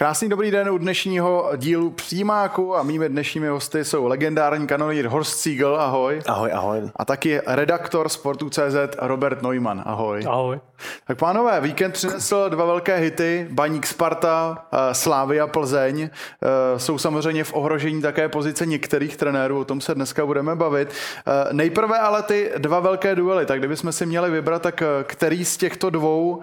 Krásný dobrý den u dnešního dílu Přímáku a mými dnešními hosty jsou legendární kanonýr Horst Siegel, ahoj. Ahoj, ahoj. A taky redaktor Sportu.cz Robert Neumann, ahoj. Ahoj. Tak pánové, víkend přinesl dva velké hity, Baník Sparta, eh, Slávia Plzeň. Eh, jsou samozřejmě v ohrožení také pozice některých trenérů, o tom se dneska budeme bavit. Eh, nejprve ale ty dva velké duely, tak kdybychom si měli vybrat, tak který z těchto dvou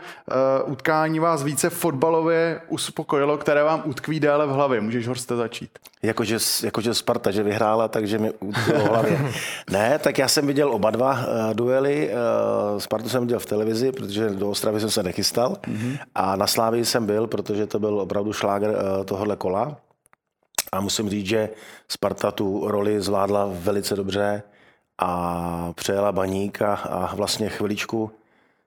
utkání vás více fotbalově uspokojilo, které vám utkví déle v hlavě? Můžeš Horste začít. Jakože, jakože Sparta, že vyhrála, takže mi utkví v hlavě. ne, tak já jsem viděl oba dva uh, duely. Uh, Spartu jsem viděl v televizi, protože do Ostravy jsem se nechystal. Mm-hmm. A na Slávii jsem byl, protože to byl opravdu šláger uh, tohohle kola. A musím říct, že Sparta tu roli zvládla velice dobře a přejela baník a, a vlastně chviličku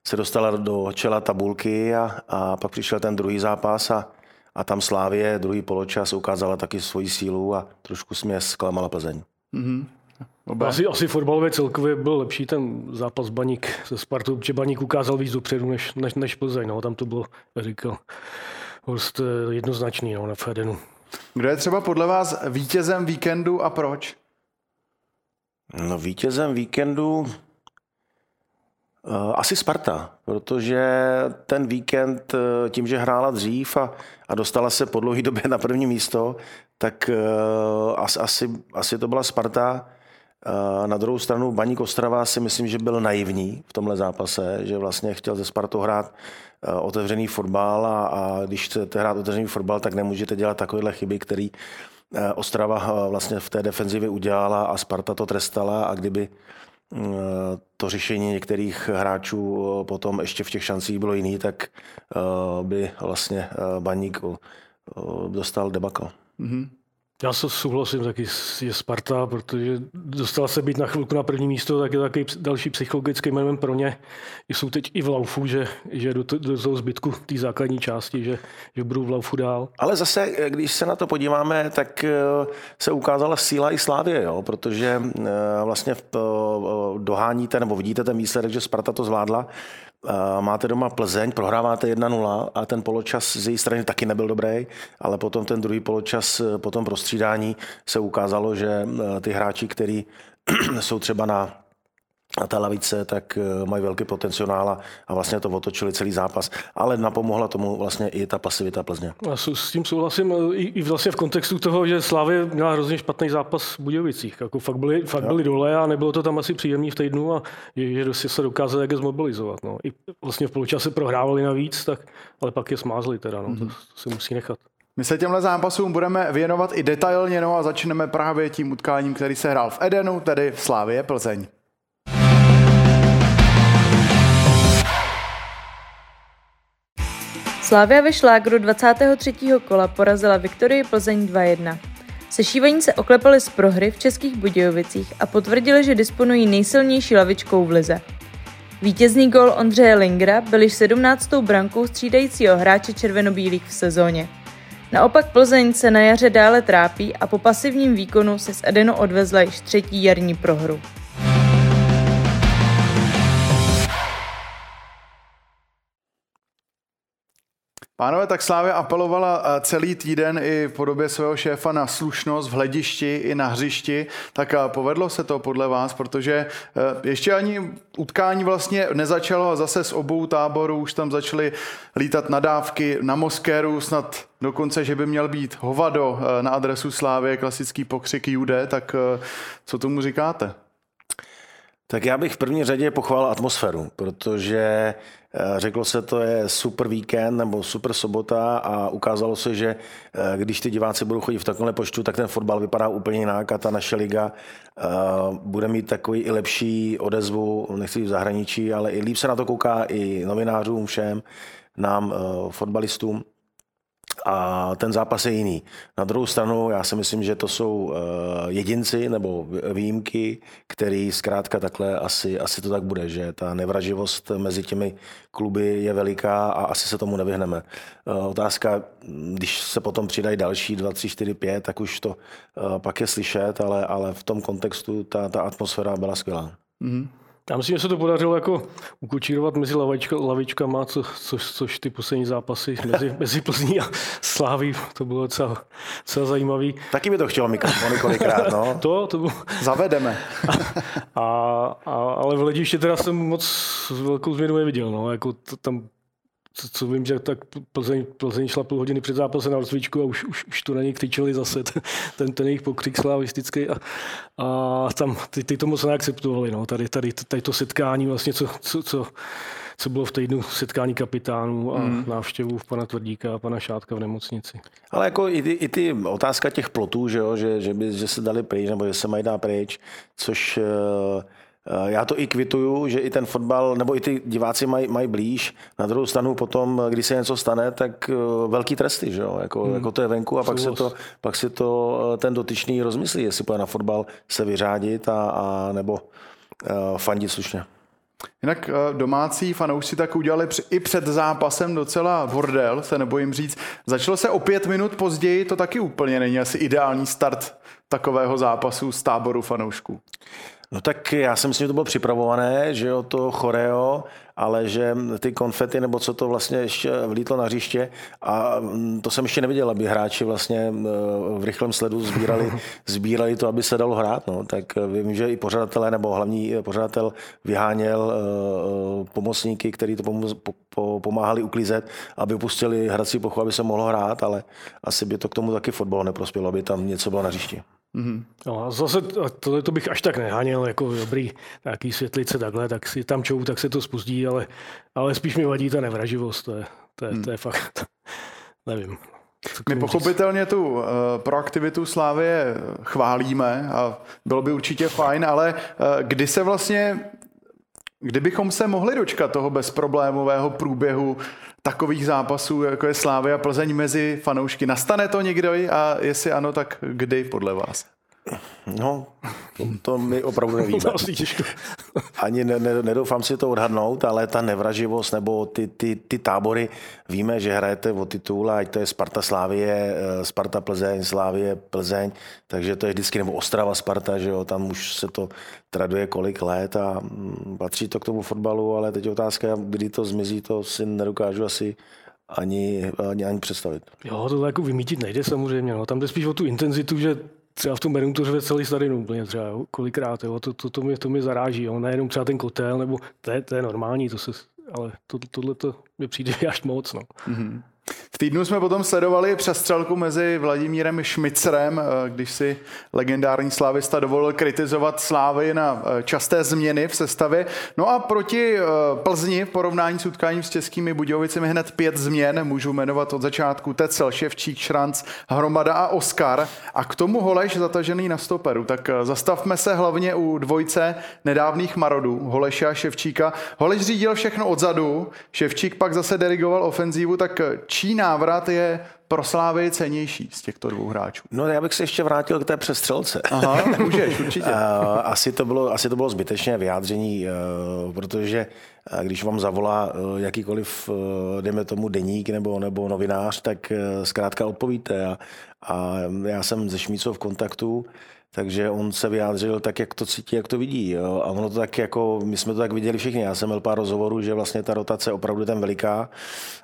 se dostala do čela tabulky a, a pak přišel ten druhý zápas a a tam Slávě druhý poločas ukázala taky svoji sílu a trošku mě zklamala Plzeň. Mm-hmm. Asi, asi fotbalově celkově byl lepší ten zápas Baník se Spartou, protože Baník ukázal víc dopředu než, než, než Plzeň. No. Tam to bylo, jak říkal, Horst eh, jednoznačný no, na Fedenu. Kdo je třeba podle vás vítězem víkendu a proč? No vítězem víkendu asi Sparta, protože ten víkend eh, tím, že hrála dřív a, a dostala se po dlouhé době na první místo, tak uh, asi, asi to byla Sparta. Na druhou stranu Baník Ostrava si myslím, že byl naivní v tomhle zápase, že vlastně chtěl ze Spartou hrát otevřený fotbal a, a když chcete hrát otevřený fotbal, tak nemůžete dělat takovéhle chyby, který Ostrava vlastně v té defenzivě udělala a Sparta to trestala a kdyby to řešení některých hráčů eh, potom ještě v těch šancích bylo jiný, tak eh, by vlastně eh, Baník dostal debakl. Mm-hmm. Já se souhlasím taky je Sparta, protože dostala se být na chvilku na první místo, tak je takový další psychologický moment pro ně. Jsou teď i v laufu, že, že do, do toho zbytku té základní části, že, že budou v laufu dál. Ale zase, když se na to podíváme, tak eh, se ukázala síla i Slávě, jo? protože eh, vlastně doháníte nebo vidíte ten výsledek, že Sparta to zvládla máte doma Plzeň, prohráváte 1-0 a ten poločas z její strany taky nebyl dobrý, ale potom ten druhý poločas eh, po tom prostřídání se ukázalo, že eh, ty hráči, kteří jsou třeba na na té lavice, tak eh, mají velký potenciál a vlastně to otočili celý zápas. Ale napomohla tomu vlastně i ta pasivita Plzně. Já s tím souhlasím i, i vlastně v kontextu toho, že Slávě měla hrozně špatný zápas v Budějovicích. Jako fakt byli, fakt byli dole a nebylo to tam asi příjemný v týdnu a že, že se dokázali jak je zmobilizovat. No. I vlastně v poločase prohrávali navíc, tak, ale pak je smázli teda. No. Mm-hmm. To mhm. si musí nechat. My se těmhle zápasům budeme věnovat i detailně, no a začneme právě tím utkáním, který se hrál v Edenu, tedy v Slávě Plzeň. Slávia ve šlágru 23. kola porazila Viktorii Plzeň 2-1. Sešívaní se oklepali z prohry v Českých Budějovicích a potvrdili, že disponují nejsilnější lavičkou v lize. Vítězný gol Ondřeje Lingra byl již 17. brankou střídajícího hráče červenobílých v sezóně. Naopak Plzeň se na jaře dále trápí a po pasivním výkonu se z Edenu odvezla již třetí jarní prohru. Pánové, tak Slávě apelovala eh, celý týden i v podobě svého šéfa na slušnost v hledišti i na hřišti. Tak eh, povedlo se to podle vás, protože eh, ještě ani utkání vlastně nezačalo a zase z obou táborů už tam začaly lítat nadávky na Moskéru, snad dokonce, že by měl být hovado na adresu Slávě, klasický pokřik Jude, tak co tomu říkáte? Tak já bych v první řadě pochválil atmosféru, protože eh, řeklo se, to je super víkend nebo super sobota a ukázalo se, že eh, když ty diváci budou chodit v takovémhle počtu, tak ten fotbal vypadá úplně jinak a ta naše liga eh, bude mít takový i lepší odezvu, nechci v zahraničí, ale i líp se na to kouká i novinářům všem, nám, fotbalistům a ten zápas je jiný. Na druhou stranu, já si myslím, že to jsou eh, jedinci nebo výjimky, který zkrátka takhle asi, asi to tak bude, že ta nevraživost mezi těmi kluby je veliká a asi se tomu nevyhneme. Eh, otázka, když se potom přidají další 2, 3, 4, 5, tak už to eh, pak je slyšet, ale, ale v tom kontextu ta, ta atmosféra byla skvělá. Mm-hmm. Já myslím, že se to podařilo jako ukočírovat mezi lavička, lavičkama, co, což, což ty poslední zápasy mezi, mezi Plzní a Sláví, to bylo docela, docela zajímavý. Taky by to chtělo mikrofon několikrát, no. to, to bylo... Zavedeme. a, a, ale v hlediště teda jsem moc velkou změnu neviděl, no, jako to, tam co, co vím, že tak Plzeň, Plzeň šla půl hodiny před zápasem na rozcvičku a už, už, už to na něj křičeli zase, ten, ten jejich pokřik slavistický a, a tam ty, ty to moc neakceptovali, no. tady, tady, tady to setkání vlastně, co, co, co, co bylo v týdnu setkání kapitánů a hmm. návštěvu pana Tvrdíka a pana Šátka v nemocnici. Ale jako i ty, i ty otázka těch plotů, že, jo, že, že, by, že se dali pryč, nebo že se mají dát pryč, což uh já to i kvituju, že i ten fotbal, nebo i ty diváci mají, mají blíž. Na druhou stranu potom, když se něco stane, tak eh, velký tresty, že jo? Jako, hmm. jako to je venku a pak se to, pak si to eh, ten dotyčný rozmyslí, jestli půjde na fotbal se vyřádit a, a nebo uh, fandit slušně. Jinak domácí fanoušci tak udělali i před zápasem docela bordel, se nebojím říct. Začalo se o pět minut později, to taky úplně není asi ideální start takového zápasu z táboru fanoušků. No tak já si myslím, že to bylo připravované, že jo, to choreo, ale že ty konfety, nebo co to vlastně ještě vlítlo na hřiště a mm, to jsem ještě neviděl, aby hráči vlastně e, v rychlém sledu sbírali, sbírali to, aby se dalo hrát, no. tak e, vím, že i pořadatelé nebo hlavní pořadatel vyháněl e, pomocníky, kteří to pomáhali uklízet, aby pustili hrací pochu, aby se mohlo hrát, ale asi by to k tomu taky fotbal neprospělo, aby tam něco bylo na hřišti. Mm-hmm. No a zase tohle to bych až tak neháněl, jako dobrý nějaký světlice takhle, tak si tam čou, tak se to spustí, ale, ale spíš mi vadí ta nevraživost, to je, to je, mm. to je fakt, nevím. My pochopitelně tu uh, proaktivitu Slávě chválíme a bylo by určitě fajn, ale uh, kdy se vlastně, kdybychom se mohli dočkat toho bezproblémového průběhu takových zápasů, jako je Slávy a Plzeň mezi fanoušky. Nastane to někdy a jestli ano, tak kdy podle vás? No, to, to my opravdu nevíme. Ani ne, ne, nedoufám si to odhadnout, ale ta nevraživost nebo ty, ty, ty tábory, víme, že hrajete o titul, ať to je Sparta Slávie, eh, Sparta Plzeň, Slávie Plzeň, takže to je vždycky, nebo Ostrava Sparta, že jo, tam už se to traduje kolik let a mm, patří to k tomu fotbalu, ale teď otázka, kdy to zmizí, to si nedokážu asi ani, ani, ani představit. Jo, to jako vymítit nejde samozřejmě. No. Tam jde spíš o tu intenzitu, že třeba v tom to řve celý stadion úplně třeba, jo, kolikrát, jo, to, to, to, mě, to mě zaráží, jo, nejenom třeba ten kotel, nebo to je, to je normální, to se, ale to, tohle to mi přijde až moc, no. Mm-hmm. V týdnu jsme potom sledovali přestřelku mezi Vladimírem Šmicerem, eh, když si legendární slávista dovolil kritizovat Slávy na eh, časté změny v sestavě. No a proti eh, Plzni v porovnání s utkáním s českými Budějovicemi hned pět změn, můžu jmenovat od začátku Tecel, Ševčík, Šranc, Hromada a Oskar. A k tomu Holeš zatažený na stoperu. Tak zastavme se hlavně u dvojce nedávných marodů, Holeše a Ševčíka. Holeš řídil všechno odzadu, Ševčík pak zase dirigoval ofenzívu, tak čí návrat je pro Slávy cenější z těchto dvou hráčů? No já bych se ještě vrátil k té přestřelce. Aha, můžeš, určitě. asi, to bylo, asi to bylo zbytečné vyjádření, eh, protože eh, když vám zavolá eh, jakýkoliv, dejme tomu, deník nebo, nebo novinář, tak zkrátka odpovíte. A, a já jsem ze Šmícov v kontaktu, takže on se vyjádřil tak, jak to cítí, jak to vidí. Jo. A ono to tak jako, my jsme to tak viděli všichni. Já jsem měl pár rozhovorů, že vlastně ta rotace je opravdu tam veliká.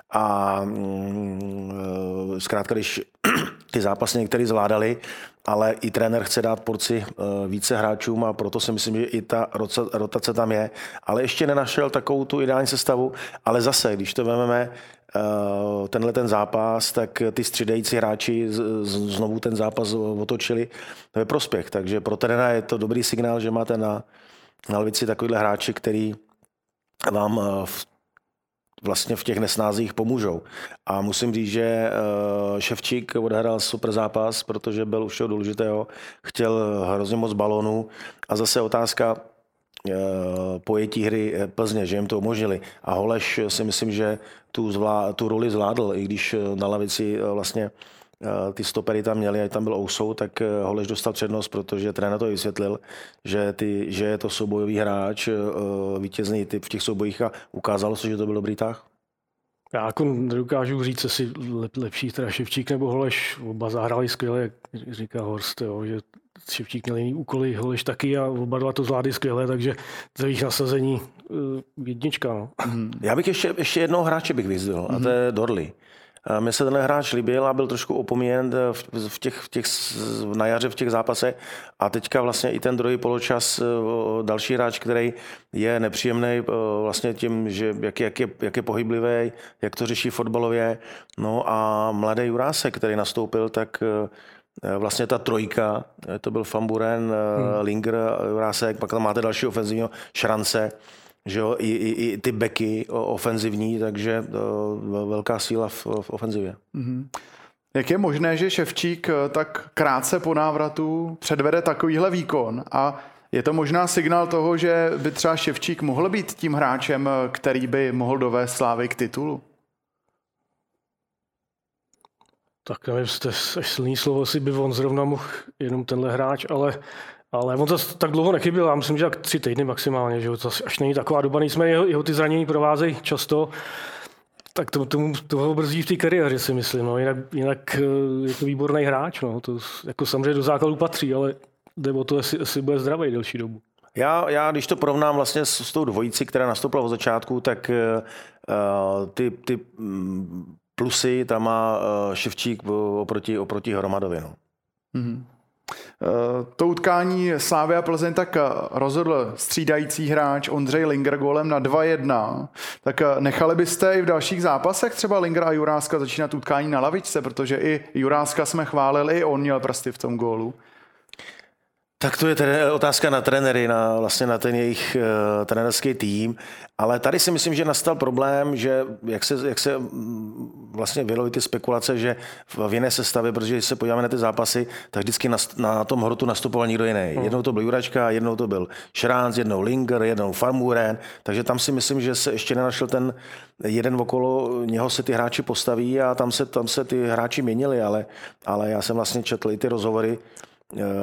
A mm, zkrátka, když ty zápasy některý zvládali, ale i trenér chce dát porci e, více hráčům a proto si myslím, že i ta rotace tam je. Ale ještě nenašel takovou tu ideální sestavu, ale zase, když to vezmeme, e, tenhle ten zápas, tak ty střídající hráči znovu ten zápas otočili ve prospěch. Takže pro trenéra je to dobrý signál, že máte na na levici takovýhle hráči, který vám v vlastně v těch nesnázích pomůžou. A musím říct, že Ševčík odehrál super zápas, protože byl už důležitého, chtěl hrozně moc balonů a zase otázka, Eh, pojetí hry eh, Plzně, že jim to umožnili. A Holeš si myslím, že tu, zvlá, tu roli zvládl, i když eh, na lavici vlastně ty stopery tam měli, a tam byl Ousou, tak Holeš dostal přednost, protože trenér to vysvětlil, že, ty, že je to soubojový hráč, vítězný typ v těch soubojích a ukázalo se, že to byl dobrý tah. Já jako nedokážu říct, jestli lepší teda Ševčík nebo Holeš. Oba zahráli skvěle, jak říká Horst, jo, že Ševčík měl jiný úkoly, Holeš taky a oba dva to zvládli skvěle, takže za jejich nasazení jednička. No. Já bych ještě, ještě jednoho hráče bych vyzdvil, mm-hmm. a to je Dorley. Mně se tenhle hráč líbil a byl trošku opomíjen v, v těch, v těch, na jaře v těch zápasech. A teďka vlastně i ten druhý poločas, další hráč, který je nepříjemný vlastně tím, že jak, jak, je, jak je pohyblivý, jak to řeší fotbalově. No a mladý Jurásek, který nastoupil, tak vlastně ta trojka, to byl Famburen, hmm. Linger, Jurásek, pak tam máte další ofenzivního Šrance, že jo, i, i, i ty beky ofenzivní, takže to, velká síla v, v ofenzivě. Mm-hmm. Jak je možné, že Ševčík eh, tak krátce po návratu předvede takovýhle výkon a je to možná signál toho, že by třeba Ševčík mohl být tím hráčem, eh, který by mohl dovést Slávy k titulu? Tak nevím, to je silný slovo, si by on zrovna mohl jenom tenhle hráč, ale ale on zase tak dlouho nechyběl, já myslím, že tak tři týdny maximálně, že to až není taková doba, nicméně jeho, jeho ty zranění provázejí často, tak to, tomu, toho brzdí v té kariéře, si myslím. No. Jinak, jinak eh, je to výborný hráč. No. To jako samozřejmě do základu patří, ale jde o to, jestli, jestli bude zdravý delší dobu. Já, já, když to porovnám vlastně s, s tou dvojicí, která nastoupila od začátku, tak uh, ty, ty mm, plusy tam má uh, Ševčík oproti, oproti Hromadovi. No. Mm-hmm. To utkání Slávia Plzeň tak rozhodl střídající hráč Ondřej Linger golem na 2-1. Tak nechali byste i v dalších zápasech třeba Linger a Juráska začínat utkání na lavičce, protože i Juráska jsme chválili, i on měl prsty v tom gólu. Tak to je tedy otázka na trenery, na, vlastně na ten jejich uh, trenerský tým, ale tady si myslím, že nastal problém, že jak se, jak se mm, vlastně vyloví ty spekulace, že v jiné sestavě, protože když se podíváme na ty zápasy, tak vždycky na, na tom hrotu nastupoval někdo jiný. Hmm. Jednou to byl Juračka, jednou to byl Šránc, jednou Linger, jednou Farmuren, takže tam si myslím, že se ještě nenašel ten jeden okolo něho se ty hráči postaví a tam se, tam se ty hráči měnili, ale, ale já jsem vlastně četl i ty rozhovory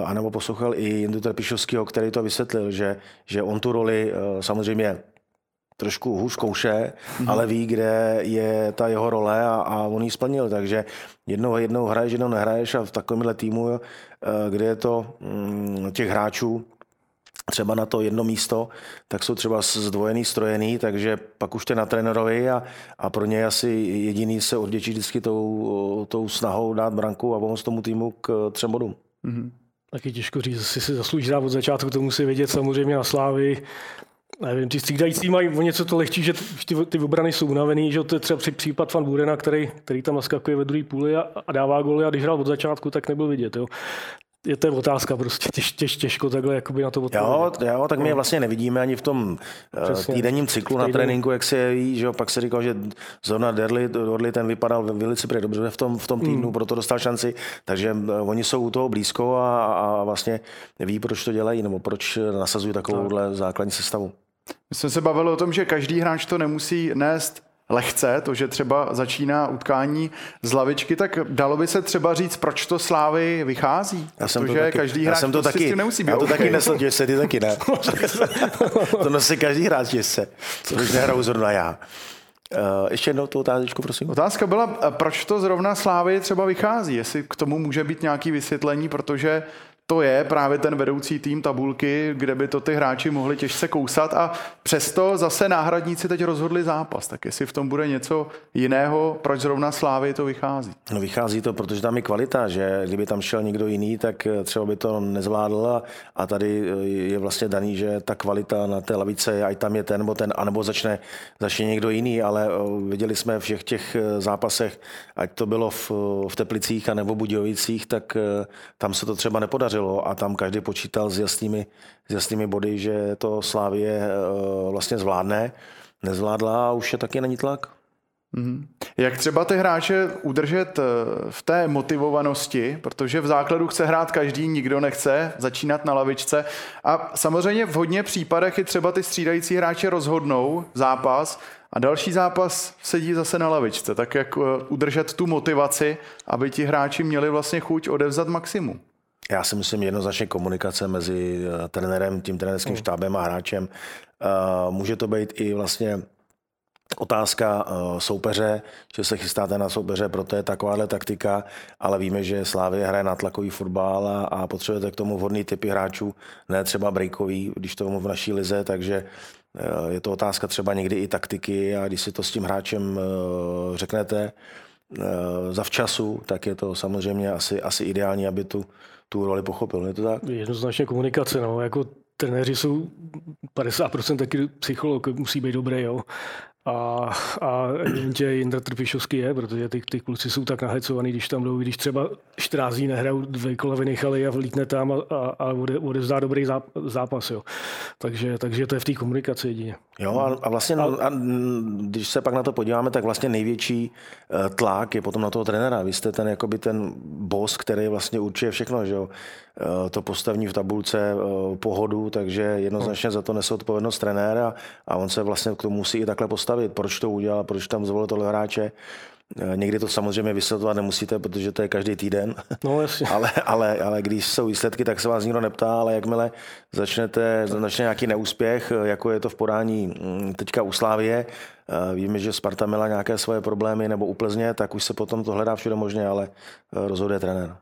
anebo poslouchal i Jindu Trpišovského, který to vysvětlil, že, že on tu roli eh, samozřejmě trošku hůř kouše, mm-hmm. ale ví, kde je ta jeho role a, a on ji splnil. Takže jednou, jednou hraješ, jednou nehraješ a v takovémhle týmu, eh, kde je to mm, těch hráčů třeba na to jedno místo, tak jsou třeba zdvojený, strojený, takže pak už jste na trenerovi a, a pro ně asi jediný se odděčí vždycky tou, tou snahou dát branku a pomoct tomu týmu k třem bodům. Mm-hmm. Taky těžko říct, jestli si zaslouží dát od začátku, to musí vědět samozřejmě na Slávy. Nevím, ty střídající mají o něco to lehčí, že ty, ty obrany jsou unavený, že to je třeba případ Van Burena, který, který tam naskakuje ve druhé půli a, a dává goly a když hrál od začátku, tak nebyl vidět. Jo je to otázka prostě těž, těž, těžko takhle jakoby na to odpovědět. Jo, jo, tak my je vlastně nevidíme ani v tom eh, Přesně. týdenním cyklu na tréninku, jak se ví, že jo, pak se říkal, že zrovna Derli, Dorli ten vypadal velice dobře v tom, v tom týdnu, hmm. proto dostal šanci, takže eh, oni jsou u toho blízko a, a vlastně ví, proč to dělají, nebo proč nasazují takovouhle tak. základní sestavu. My jsme se bavili o tom, že každý hráč to nemusí nést lehce, to, že třeba začíná utkání z lavičky, tak dalo by se třeba říct, proč to Slávy vychází? Já jsem to taky, každý hráč já jsem to prostě taky, nemusí být. Já to taky nesl, se ty taky ne. to nosí každý hráč, že se. Proč nehraju zrovna já. Uh, ještě jednou tu otázku, prosím. Otázka byla, proč to zrovna Slávy třeba vychází, jestli k tomu může být nějaký vysvětlení, protože to je právě ten vedoucí tým tabulky, kde by to ty hráči mohli těžce kousat a přesto zase náhradníci teď rozhodli zápas. Tak jestli v tom bude něco jiného, proč zrovna Slávy to vychází? No vychází to, protože tam je kvalita, že kdyby tam šel někdo jiný, tak eh, třeba by to nezvládl a, tady eh, je vlastně daný, že ta kvalita na té lavice, ať tam je ten nebo ten, anebo začne, začne někdo jiný, ale eh, viděli jsme všech těch zápasech, ať to bylo v, v Teplicích a nebo Budějovicích, tak tam se to třeba nepodařilo nedařilo a tam každý počítal s jasnými, s jasnými body, že to Slávě uh, vlastně zvládne. Nezvládla a už je taky není tlak. Mm-hmm. Jak třeba ty hráče udržet eh, v té motivovanosti, protože v základu chce hrát každý, nikdo nechce začínat na lavičce a samozřejmě v hodně případech i třeba ty střídající hráče rozhodnou zápas a další zápas sedí zase na lavičce. Tak jak eh, udržet tu motivaci, aby ti hráči měli vlastně chuť odevzat maximum? Já si myslím jednoznačně komunikace mezi eh, trenérem, tím trenérským hmm. štábem a hráčem. Může to být i vlastně otázka uh, soupeře, že se chystáte na soupeře, proto je takováhle taktika, ale víme, že Slávě hraje na tlakový fotbal a, a potřebujete k tomu vhodný typy hráčů, ne třeba breakový, když to v naší lize, takže je to otázka třeba někdy i taktiky a když si to s tím hráčem řeknete za včasu, tak je to samozřejmě asi, asi ideální, aby tu, tu roli pochopil. Je to tak? Jednoznačně komunikace. No. Jako trenéři jsou 50% taky psycholog, musí být dobrý, jo. A, a že Jindra Trpišovský je, protože ty, ty kluci jsou tak nahecovaný, když tam jdou, když třeba 14 dní nehrajou, dvě kola vynechali a vlítne tam a, a, a ode, odezdá dobrý zápas. Jo. Takže, takže to je v té komunikaci jedině. Jo a, a vlastně, no, a, když se pak na to podíváme, tak vlastně největší eh, tlak je potom na toho trenéra. Vy jste ten, jakoby ten boss, který vlastně určuje všechno, že jo. Eh, to postavní v tabulce, eh, pohodu, takže jednoznačně za to nese odpovědnost trenéra a on se vlastně k tomu musí i takhle postavit. Proč to udělal, proč tam zvolil tohle hráče. Eh, někdy to samozřejmě vysvětlovat nemusíte, protože to je každý týden. No, jasně. ale, ale, ale když jsou výsledky, tak se vás nikdo neptá, ale jakmile začnete, začne nějaký neúspěch, jako je to v podání mm, teďka u Slávie, víme, že Sparta měla nějaké svoje problémy nebo úplzně, tak už se potom to hledá všude možně, ale rozhoduje trenér.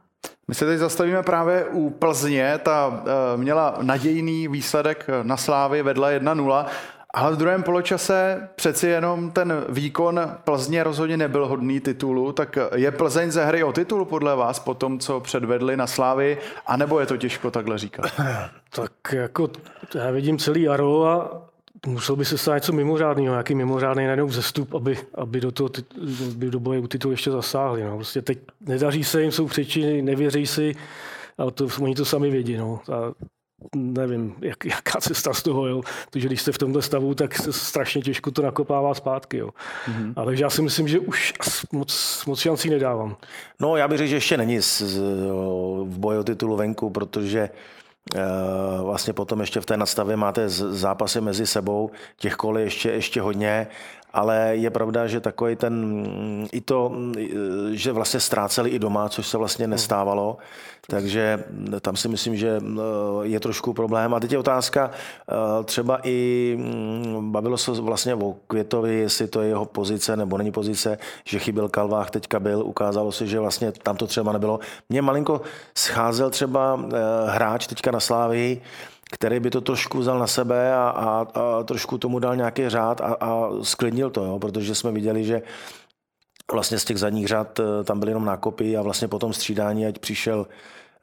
My se teď zastavíme právě u Plzně, ta měla nadějný výsledek na Slávy, vedla 1-0, ale v druhém poločase přeci jenom ten výkon Plzně rozhodně nebyl hodný titulu, tak je Plzeň ze hry o titul podle vás po tom, co předvedli na Slávy, anebo je to těžko takhle říkat? Tak jako já vidím celý jaro a musel by se stát něco mimořádného, nějaký mimořádný najednou vzestup, aby, aby do toho aby do boje u titul ještě zasáhli. No. Prostě teď nedaří se jim, jsou přeči, nevěří si, ale to, oni to sami vědí. No. A nevím, jak, jaká cesta z toho, jo. Protože když jste v tomto stavu, tak se strašně těžko to nakopává zpátky, jo. Mm-hmm. Ale já si myslím, že už moc, moc šancí nedávám. No, já bych řekl, že ještě není z, z, v boji o titul venku, protože Eh, vlastně potom ještě v té nastavě máte zápasy mezi sebou, těch kol ještě, ještě hodně, ale je pravda, že takový ten, i to, že vlastně ztráceli i doma, což se vlastně nestávalo, takže tam si myslím, že eh, je trošku problém. A teď je otázka, eh, třeba i mm, bavilo se vlastně o Květovi, jestli to je jeho pozice nebo není pozice, že chyběl Kalvách, teďka byl, ukázalo se, že vlastně tam to třeba nebylo. Mně malinko scházel třeba eh, hráč teďka na Slávii, který by to trošku vzal na sebe a, a, a trošku tomu dal nějaký řád a, a sklidnil to, jo, protože jsme viděli, že vlastně z těch zadních řad tam byly jenom nákopy a vlastně potom střídání, ať přišel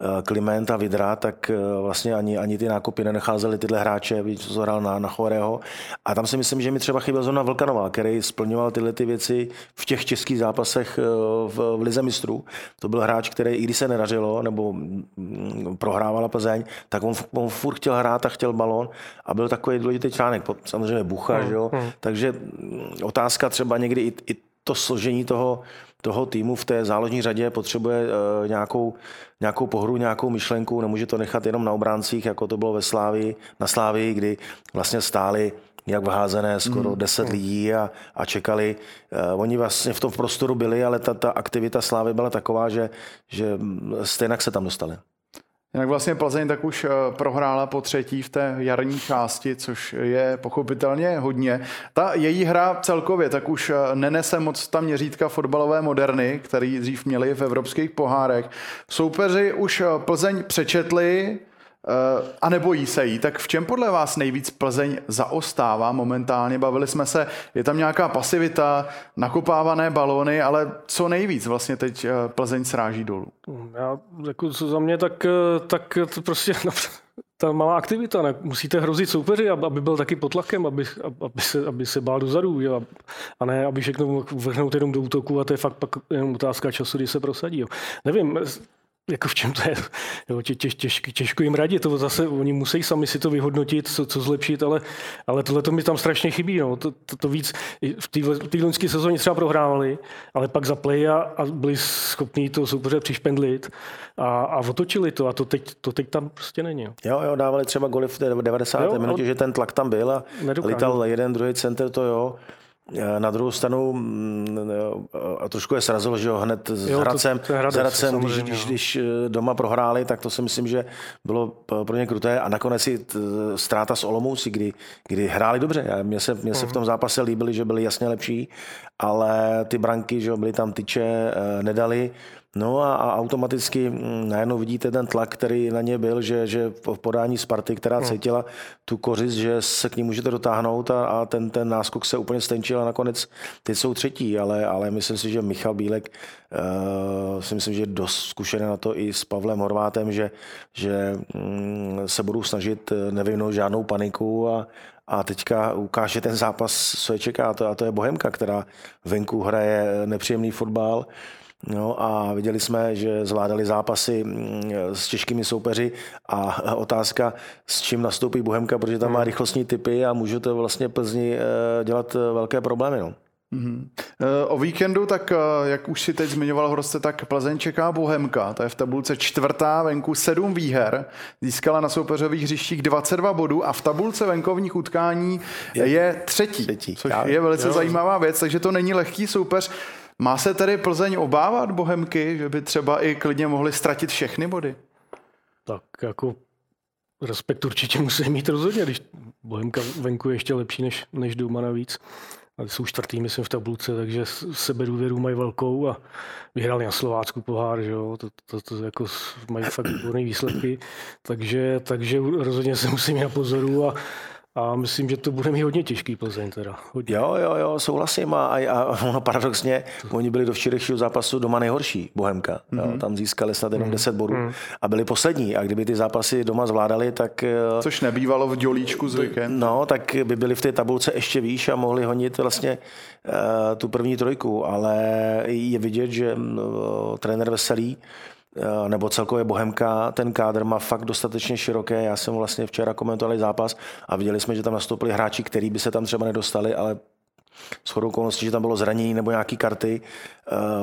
Eh, Kliment a Vidra, tak eh, vlastně ani, ani ty nákupy nenacházely tyhle hráče, víc, co hrál na, na Choreho. A tam si myslím, že mi třeba chyběl zrovna Vlkanová, který splňoval tyhle ty věci v těch českých zápasech eh, v, v Lize mistrů. To byl hráč, který i když se nedařilo, nebo mm, prohrávala Plzeň, tak on, on furt chtěl hrát a chtěl balon a byl takový důležitý článek. Samozřejmě Bucha, mm, že jo? Mm. Takže mm, otázka třeba někdy i, i to složení toho, toho týmu v té záložní řadě potřebuje uh, nějakou, nějakou pohru, nějakou myšlenku, nemůže to nechat jenom na obráncích, jako to bylo ve Slávii, na Slávii, kdy vlastně stáli jak vházené skoro mm. 10 lidí a, a čekali. Uh, oni vlastně v tom prostoru byli, ale ta, ta aktivita Slávy byla taková, že, že stejně se tam dostali. Jinak vlastně Plzeň tak už eh, prohrála po třetí v té jarní části, což je pochopitelně hodně. Ta její hra celkově tak už eh, nenese moc tam měřítka fotbalové moderny, který dřív měli v evropských pohárech. Soupeři už eh, Plzeň přečetli, a nebojí se jí, tak v čem podle vás nejvíc Plzeň zaostává momentálně? Bavili jsme se, je tam nějaká pasivita, nakopávané balóny, ale co nejvíc vlastně teď eh, Plzeň sráží dolů? Já, jako co za mě, tak, eh, tak to prostě no, ta malá aktivita, ne? musíte hrozit soupeři, aby byl taky pod tlakem, aby, aby, se, aby se bál dozadu, jo? a ne, aby všechno vrhnout jenom do útoku a to je fakt pak jenom otázka času, kdy se prosadí. Jo? Nevím, jako v čem to je, jo, tě, těž, těž, těžko jim radit, to zase oni musí sami si to vyhodnotit, co, co zlepšit, ale, ale tohle to mi tam strašně chybí, no. to, to, to víc, v té loňské sezóně třeba prohrávali, ale pak zapli a, a byli schopní to soupeře přišpendlit a, a otočili to a to teď, to teď tam prostě není. Jo, jo, dávali třeba goly v 90. Jo, minutě, že ten tlak tam byl a nedokážu. lítal jeden, druhý center, to jo. Eh, na druhou stranu, mm, a trošku je srazilo, že jo, hned s jo, Hradcem, to, to s Hradcem když, když, když eh, doma prohráli, tak to si myslím, že bylo pro ně kruté. A nakonec i ztráta s Olomoucí, kdy, kdy hráli dobře. Mně se, mně se v tom zápase líbili, že byli jasně lepší, ale ty branky, že jo, byly tam tyče, eh, nedali. No a, a automaticky mm, najednou vidíte ten tlak, který na ně byl, že, že v podání Sparty, která hmm. cítila tu kořist, že se k ní můžete dotáhnout a, a ten, ten náskok se úplně stenčil a nakonec teď jsou třetí, ale, ale myslím si, že Michal Bílek uh, si myslím, že je dost zkušený na to i s Pavlem Horvátem, že, že um, se budou snažit eh, nevyvinout žádnou paniku a, a teďka ukáže ten zápas, co je čeká, a to, a to je Bohemka, která venku hraje nepříjemný fotbal, No a viděli jsme, že zvládali zápasy mm, s těžkými soupeři a otázka, s čím nastoupí Bohemka, protože tam má hmm. rychlostní typy a může to vlastně Plzni eh, dělat eh, velké problémy. No. Mm-hmm. O víkendu, tak jak už si teď zmiňoval Hroste, tak Plzeň čeká Bohemka. To je v tabulce čtvrtá, venku sedm výher. Získala na soupeřových hřištích 22 bodů a v tabulce venkovních utkání je, je třetí, třetí, což já, je velice jo. zajímavá věc, takže to není lehký soupeř. Má se tedy Plzeň obávat Bohemky, že by třeba i klidně mohli ztratit všechny body? Tak jako respekt určitě musí mít rozhodně, když Bohemka venku je ještě lepší než, než doma navíc. A jsou čtvrtý, myslím, v tabulce, takže sebedůvěru mají velkou a vyhrali na Slovácku pohár, že jo, to, to, to, jako mají fakt výborné výsledky, takže, takže rozhodně se musím na pozoru a, a myslím, že to bude mít hodně těžký Plzeň teda. Hodně. Jo, jo, jo, souhlasím. A, a ono paradoxně, oni byli do včerejšího zápasu doma nejhorší, Bohemka. Mm-hmm. Jo, mhm. tam získali snad jenom mm-hmm. 10 bodů mm-hmm. a byli poslední. A kdyby ty zápasy doma zvládali, tak... Eh, Což nebývalo v dělíčku zvykem. No, tak by byli v té tabulce ještě výš a mohli honit vlastně uh, tu první trojku. Ale je vidět, že uh, trenér Veselý nebo celkově Bohemka, ten kádr má fakt dostatečně široké. Já jsem vlastně včera komentoval zápas a viděli jsme, že tam nastoupili hráči, který by se tam třeba nedostali, ale s chodou okolností, že tam bylo zranění nebo nějaký karty.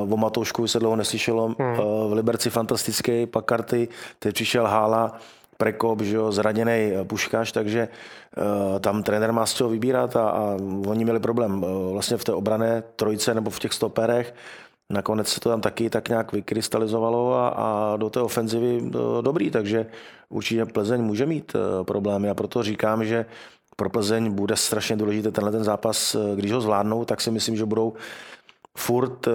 Uh, o Matoušku se dlouho neslyšelo. Hmm. Uh, v Liberci fantastický, pak karty. Teď přišel Hála, Prekop, že jo, zraněný Puškaš, takže uh, tam trenér má z čeho vybírat a, a oni měli problém uh, vlastně v té obrané trojce nebo v těch stoperech. Nakonec se to tam taky tak nějak vykrystalizovalo a, a do té ofenzivy do, dobrý, takže určitě Plzeň může mít uh, problémy a proto říkám, že pro Plzeň bude strašně důležitý tenhle ten zápas, eh, když ho zvládnou, tak si myslím, že budou furt uh,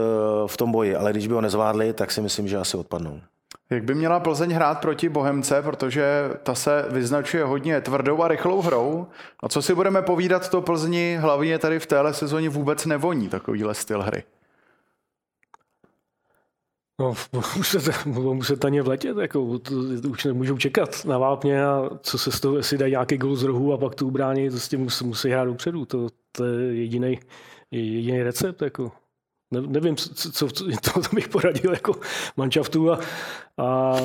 v tom boji, ale když by ho nezvládli, tak si myslím, že asi odpadnou. Jak by měla Plzeň hrát proti Bohemce, protože ta se vyznačuje hodně tvrdou a rychlou hrou. A co si budeme povídat, to Plzni hlavně tady v téhle sezóně vůbec nevoní takovýhle styl hry. No, budou muset, muset ani vletět, jako, to, už nemůžou čekat na vápně a co se z toho, jestli dají nějaký gol z rohu a pak tu ubrání, to s tím musí, musí hrát dopředu. To, to je jediný, jediný recept. Jako. Ne, nevím, co, co, to, to bych poradil jako manšaftu a, a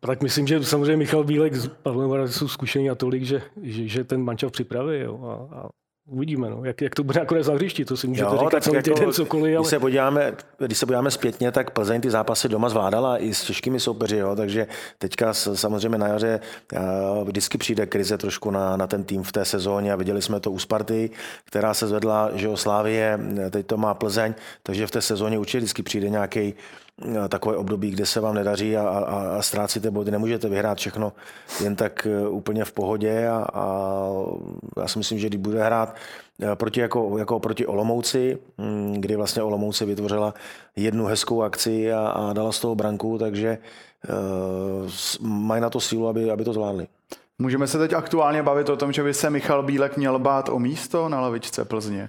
tak myslím, že samozřejmě Michal Bílek s Pavlem jsou zkušení a tolik, že, že, že ten manšaft připraví jo, a, a Uvidíme, no. jak, jak to bude nakonec na hřišti, to si můžete jo, říkat celý jako, týden cokoliv. Ale... Když, se podíváme, když se podíváme zpětně, tak Plzeň ty zápasy doma zvládala i s těžkými soupeři, jo, takže teďka samozřejmě na jaře vždycky přijde krize trošku na, na ten tým v té sezóně a viděli jsme to u Sparty, která se zvedla, že o Slávie, teď to má Plzeň, takže v té sezóně určitě vždycky přijde nějaký Eh, takové období, kde se vám nedaří a, a, a ztrácíte body. Nemůžete vyhrát všechno jen tak eh, úplně v pohodě a, a já si myslím, že když bude hrát eh, proti, jako, jako proti Olomouci, hm, kdy vlastně Olomouci vytvořila jednu hezkou akci a, a dala z toho branku, takže uh, mají na to sílu, aby, aby to zvládli. Můžeme se teď aktuálně bavit o tom, že by se Michal Bílek měl bát o místo na lavičce Plzně?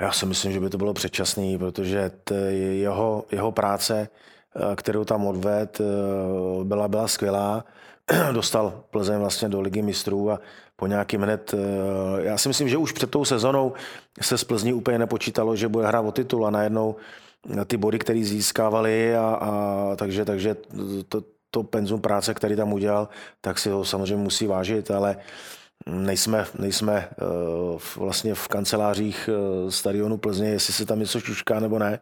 Já si myslím, že by to bylo předčasný, protože jeho, jeho práce, eh, kterou tam odved, eh, byla, byla skvělá. Dostal Plzeň vlastně do ligy mistrů a po nějaký hned, eh, já si myslím, že už před tou sezonou se z Plzní úplně nepočítalo, že bude hrát o titul a najednou ty body, které získávali a, a takže, takže to, to penzum práce, který tam udělal, tak si ho samozřejmě musí vážit, ale nejsme, nejsme vlastně v kancelářích stadionu Plzně, jestli se tam něco šušká nebo ne.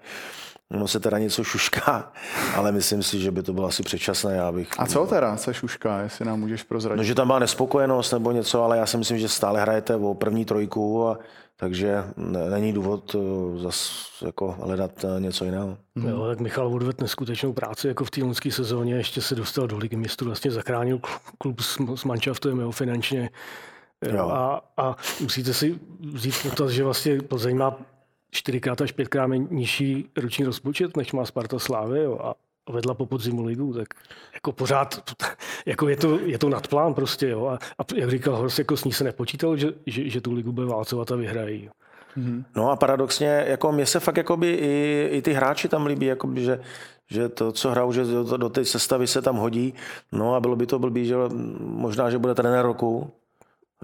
Ono se teda něco šušká, ale myslím si, že by to bylo asi předčasné. Já bych... A co teda se šušká, jestli nám můžeš prozradit? No, že tam byla nespokojenost nebo něco, ale já si myslím, že stále hrajete o první trojku, a, takže není důvod eh, zase jako hledat eh, něco jiného. Hmm. Jo, tak Michal odvedl neskutečnou práci jako v té loňské sezóně, ještě se dostal do ligy městu, vlastně zachránil klub s, s manšaftem jo, finančně. Jo. A, a musíte si vzít potaz, že vlastně Plzeň má čtyřikrát až pětkrát nižší roční rozpočet, než má Sparta Slávy jo, a vedla po podzimu ligu, tak jako pořád, jako je to, je to nadplán prostě, jo. A, a jak říkal Horst, jako s ní se nepočítal, že, že, že tu ligu bude válcovat a vyhrají. No a paradoxně, jako mě se fakt jakoby i, i ty hráči tam líbí, jakoby, že, že to, co hrajou, že do, do té sestavy se tam hodí. No a bylo by to blbý, že možná, že bude trenér roku,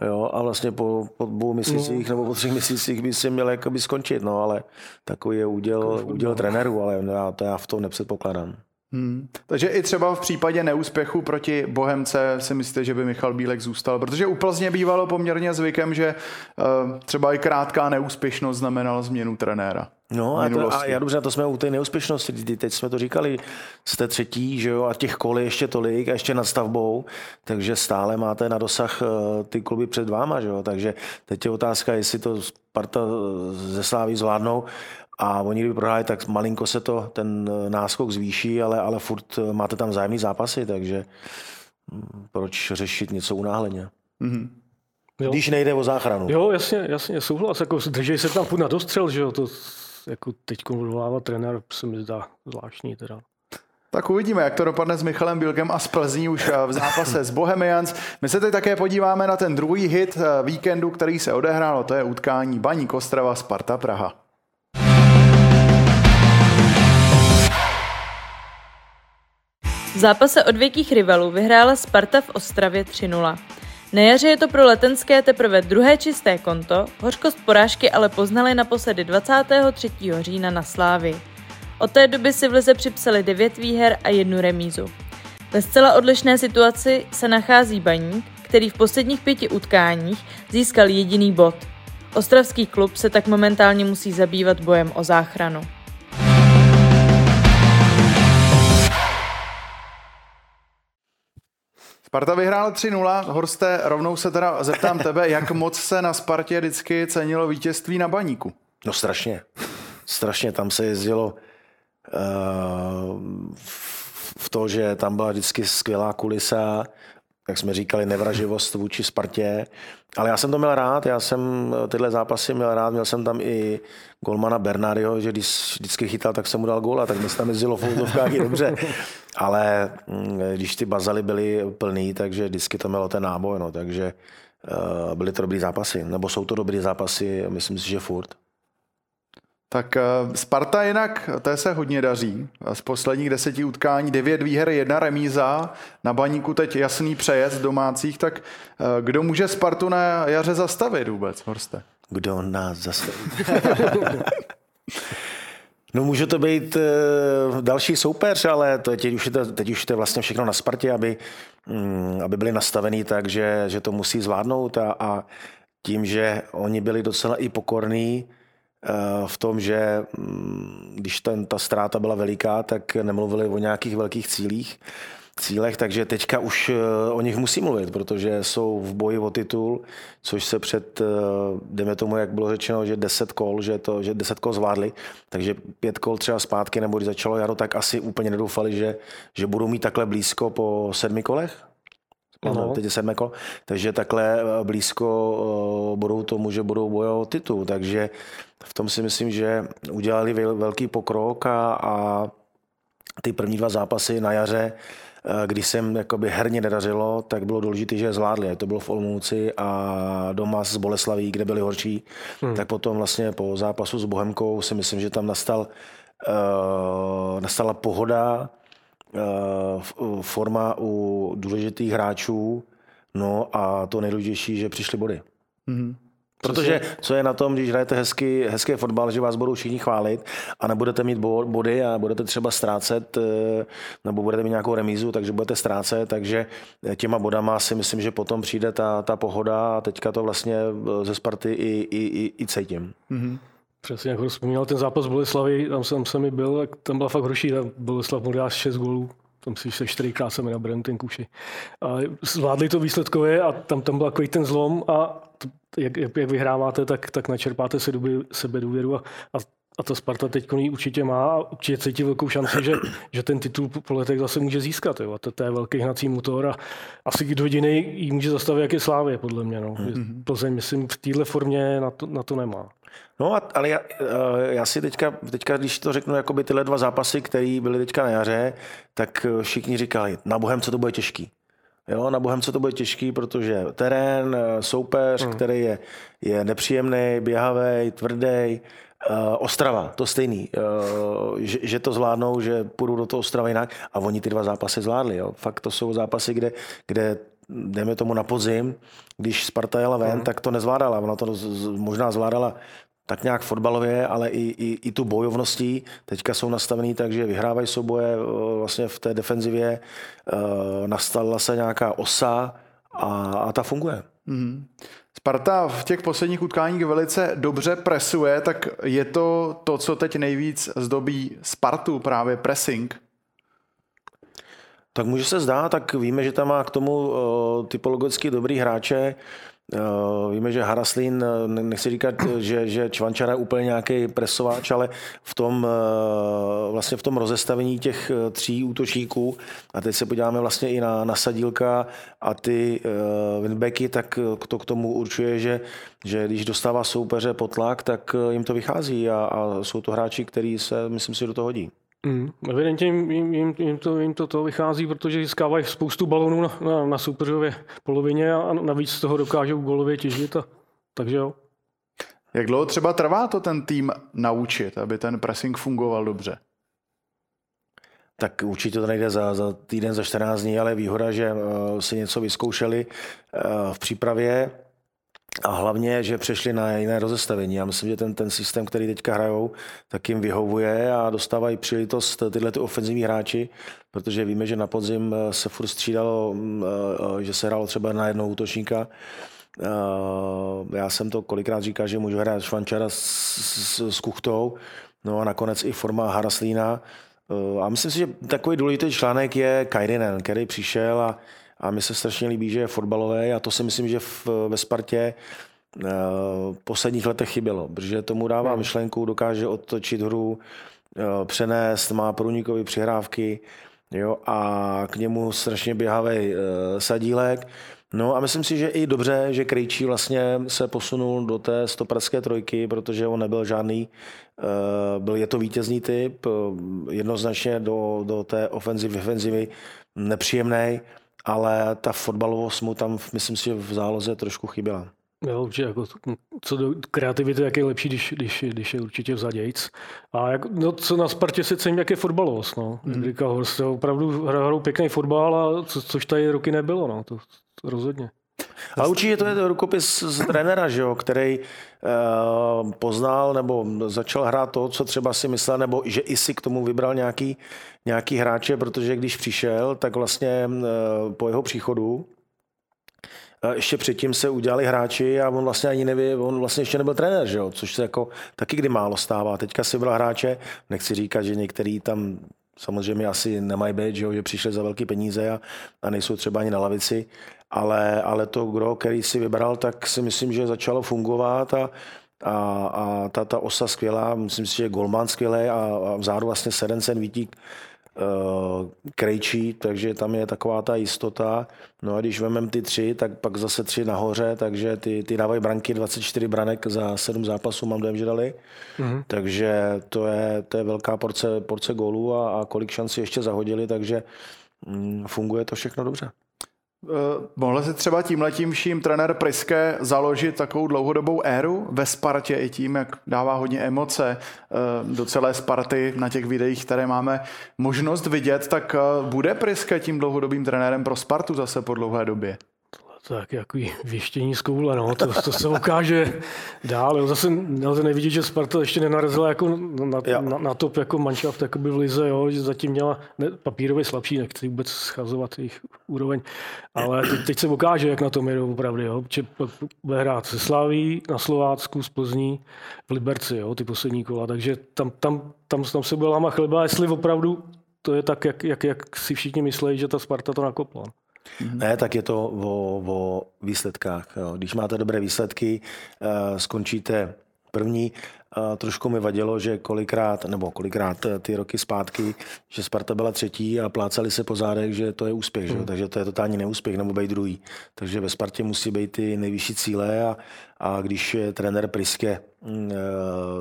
Jo, a vlastně po, po dvou měsících no. nebo po třech měsících by si měl jakoby skončit, no, ale takový je úděl, úděl trenéru, ale já, to já v tom nepředpokládám. Hmm. Takže i třeba v případě neúspěchu proti Bohemce si myslíte, že by Michal Bílek zůstal? Protože u Plzně bývalo poměrně zvykem, že uh, třeba i krátká neúspěšnost znamenala změnu trenéra. No a, to, a já dobře, to jsme u té neúspěšnosti, teď jsme to říkali, jste třetí, že jo, a těch kol je ještě tolik a ještě nad stavbou, takže stále máte na dosah eh, ty kluby před váma, že jo, takže teď je otázka, jestli to Sparta ze Sláví zvládnou a oni kdyby prohráli, tak malinko se to, ten eh, náskok zvýší, ale, ale furt eh, máte tam vzájemný zápasy, takže hm, proč řešit něco unáhleně? Mm-hmm. Jo. Když nejde o záchranu. Jo, jasně, jasně, souhlas. Jako držej se tam furt na dostřel, že jo, to jako teď odvolává trenér se mi zdá zvláštní teda. Tak uvidíme, jak to dopadne s Michalem Bílkem a s Plzní už eh, v zápase s Bohemians. My se teď také podíváme na ten druhý hit víkendu, který se odehrálo, to je utkání Baní Kostrava Sparta Praha. V zápase od věkých rivalů vyhrála Sparta v Ostravě 3-0. Na jaře je to pro letenské teprve druhé čisté konto, hořkost porážky ale poznali naposledy 23. října na Slávy. Od té doby si v lize připsali 9 výher a jednu remízu. Ve zcela odlišné situaci se nachází Baník, který v posledních pěti utkáních získal jediný bod. Ostravský klub se tak momentálně musí zabývat bojem o záchranu. Sparta vyhrála 3-0. Horste, rovnou se teda zeptám tebe, jak moc se na Spartě vždycky cenilo vítězství na baníku? No strašně. Strašně. Tam se jezdilo uh, v to, že tam byla vždycky skvělá kulisa, jak jsme říkali, nevraživost vůči Spartě. Ale já jsem to měl rád, já jsem tyhle zápasy měl rád, měl jsem tam i golmana Bernardio, že když vždycky chytal, tak jsem mu dal góla, tak mi se tam jezdilo v úzovkách i dobře. Ale mm, když ty bazaly byly plný, takže vždycky to mělo ten náboj, no, takže uh, byly to dobrý zápasy, nebo jsou to dobrý zápasy, myslím si, že furt. Tak eh, Sparta jinak, té se hodně daří. Z posledních deseti utkání devět výher, jedna remíza. Na baníku teď jasný přejezd domácích. Tak eh, kdo může Spartu na jaře zastavit vůbec, Horste? Kdo nás zastaví? No může to být uh, další soupeř, ale to, teď, už je to, teď už je to vlastně všechno na Spartě, aby, um, aby byli nastavený tak, že, že to musí zvládnout a, a tím, že oni byli docela i pokorní, Eh, v tom, že mm, když ten, ta ztráta byla veliká, tak nemluvili o nějakých velkých cílích, cílech, takže teďka už eh, o nich musí mluvit, protože jsou v boji o titul, což se před, eh, jdeme tomu, jak bylo řečeno, že 10 kol, že, to, že 10 kol zvládli, takže pět kol třeba zpátky, nebo když začalo jaro, tak asi úplně nedoufali, že, že budou mít takhle blízko po sedmi kolech. No. Teď je sedmé kolo. Takže takhle blízko budou tomu, že budou bojovat o titul. Takže v tom si myslím, že udělali velký pokrok a, a ty první dva zápasy na jaře, eh, když jsem jakoby herně nedařilo, tak bylo důležité, že je zvládli. To bylo v Olmouci a doma s Boleslaví, kde byli horší. Hmm. Tak potom vlastně po zápasu s Bohemkou si myslím, že tam nastal, uh, nastala pohoda, forma u důležitých hráčů, no a to nejdůležitější, že přišly body. Hmm. Protože co je na tom, když hrajete hezky, hezký fotbal, že vás budou všichni chválit a nebudete mít body a budete třeba ztrácet, eh, nebo budete mít nějakou remízu, takže budete ztrácet, takže těma bodama si myslím, že potom přijde ta, ta pohoda a teďka to vlastně eh, ze Sparty i, i, i, i cítím. Mm-hmm. Přesně, jak vzpomínal ten zápas Boleslavy, tam jsem se mi byl, tam byla fakt horší, tam Boleslav mu dá 6 gólů, tam si se čtyřikrát jsem nabrem ten kuši. A zvládli to výsledkově a tam, tam byl takový ten zlom a jak, jak, jak vyhráváte, tak, tak načerpáte se doby, sebe důvěru a, a a ta Sparta teď ji určitě má a určitě cítí velkou šanci, že, že ten titul po letech zase může získat. Jo. A to, to je velký hnací motor a asi kdo jiný ji může zastavit, jak je Slávě, podle mě. No. Mm-hmm. Plzeň, myslím, v téhle formě na to, na to nemá. No, a, ale já, eh, já si teďka, teďka, když to řeknu, jakoby tyhle dva zápasy, které byly teďka na jaře, tak eh, všichni říkali, na bohem, co to bude těžký. Jo, na bohem, co to bude těžký, protože terén, eh, soupeř, hmm. který je, je nepříjemný, běhavý, tvrdý, Uh, Ostrava, to stejný, uh, že, že to zvládnou, že půjdou do toho Ostrava jinak a oni ty dva zápasy zvládli. Jo. Fakt to jsou zápasy, kde, kde jdeme tomu na podzim, když Sparta jela ven, uh tak to nezvládala. Ona to možná zvládala tak nějak fotbalově, ale i, i, i tu bojovností. Teďka jsou nastavený tak, že vyhrávají souboje vlastně v té defenzivě. Nastala se nějaká osa a, a ta funguje. Mm-hmm. Sparta v těch posledních utkáních velice dobře presuje, tak je to to, co teď nejvíc zdobí Spartu, právě pressing? Tak může se zdát, tak víme, že tam má k tomu uh, typologicky dobrý hráče. Eh, víme, že Haraslín, eh, nechci říkat, že, že Čvančara je úplně nějaký presováč, ale v tom, eh, vlastně v tom rozestavení těch tří útočníků, a teď se podíváme vlastně i na, na Sadílka a ty winbacky, tak to k tomu určuje, že, že když dostává soupeře pod tlak, tak jim to vychází a, a jsou to hráči, kteří se, myslím si, do toho hodí. Mm, evidentně jim, jim, jim, jim, to, jim to, to vychází, protože získávají spoustu balonů na, na, na soupeřově polovině a navíc z toho dokážou golově těžit. A, takže jo. Jak dlouho třeba trvá to ten tým naučit, aby ten pressing fungoval dobře? tak určitě to nejde za, za týden, za 14 dní, ale výhoda, že uh, si něco vyzkoušeli uh, v přípravě, a hlavně, že přešli na jiné rozestavení. Já myslím, že ten, ten systém, který teďka hrajou, tak jim vyhovuje a dostávají příležitost tyhle ty ofenzivní hráči, protože víme, že na podzim eh, se furt střídalo, mm, eh, eh, že se hrálo třeba na jednou útočníka. Já jsem to kolikrát říkal, že můžu hrát Švančara s, s, s Kuchtou, no a nakonec i forma Haraslína. A myslím si, že takový důležitý článek je Kairinen, který přišel a a mi se strašně líbí, že je fotbalový a to si myslím, že v, ve Spartě v eh, posledních letech chybělo, protože tomu dává hmm. myšlenku, dokáže otočit hru, eh, přenést, má průnikové přihrávky jo, a k němu strašně běhavý eh, sadílek. No a myslím si, že i dobře, že Krejčí vlastně se posunul do té stopracké trojky, protože on nebyl žádný, byl je to vítězný typ, jednoznačně do, do té ofenzivy, defenzivy nepříjemný ale ta fotbalovost mu tam, myslím si, v záloze trošku chyběla. Jo, určitě, jako, co do kreativity, jak je lepší, když, když, když je určitě vzadějc. A jak, no, co na Spartě se cení, jak je fotbalovost. No. Mm. Říká Horst, opravdu hrajou pěkný fotbal, a co, což tady roky nebylo. No. To, to rozhodně. Ale určitě to je rukopis z trenéra, že jo, který uh, poznal nebo začal hrát to, co třeba si myslel, nebo že i si k tomu vybral nějaký, nějaký hráče, protože když přišel, tak vlastně uh, po jeho příchodu uh, ještě předtím se udělali hráči a on vlastně ani neví, on vlastně ještě nebyl trenér, že jo? což se jako taky kdy málo stává. Teďka si byl hráče, nechci říkat, že některý tam samozřejmě asi nemají být, že, jo, že přišli za velké peníze a, a nejsou třeba ani na lavici, ale, ale to gro, který si vybral, tak si myslím, že začalo fungovat a, a, a ta, ta osa skvělá, myslím si, že Golman skvělý a, a vzadu vlastně Serencen, Vítík, Krejčí, takže tam je taková ta jistota. No a když vememe ty tři, tak pak zase tři nahoře, takže ty, ty dávají branky, 24 branek za sedm zápasů, mám dojem, že dali. Mm-hmm. Takže to je, to je velká porce, porce gólů a, a kolik šancí ještě zahodili, takže mm, funguje to všechno dobře. Uh, mohl si třeba tímhletím vším trenér Priske založit takovou dlouhodobou éru ve Spartě i tím, jak dává hodně emoce uh, do celé Sparty na těch videích, které máme možnost vidět, tak uh, bude Priske tím dlouhodobým trenérem pro Spartu zase po dlouhé době? Tak jaký věštění z koule, no, to, to se ukáže dál. Jo. Zase nelze nevidět, že Sparta ještě nenarazila jako na, na, na, top jako manšaft jakoby v lize, jo, že zatím měla ne, papírově slabší, nechci vůbec schazovat jejich úroveň, ale teď, teď se ukáže, jak na tom jedou opravdu, jo, že bude hrát se Slaví, na Slovácku, z Plzní, v Liberci, jo, ty poslední kola, takže tam, tam, tam, tam se bude láma chleba, jestli opravdu to je tak, jak, jak, jak si všichni myslí, že ta Sparta to nakopla. Mm-hmm. Ne, tak je to o, o výsledkách. Jo. Když máte dobré výsledky, uh, skončíte první. Uh, trošku mi vadilo, že kolikrát, nebo kolikrát eh, ty roky zpátky, že Sparta byla třetí a plácali se po zádech, že to je úspěch, mm. že? takže to je totální neúspěch, nebo být druhý. Takže ve Spartě musí být ty nejvyšší cíle a, a když trenér Priske uh,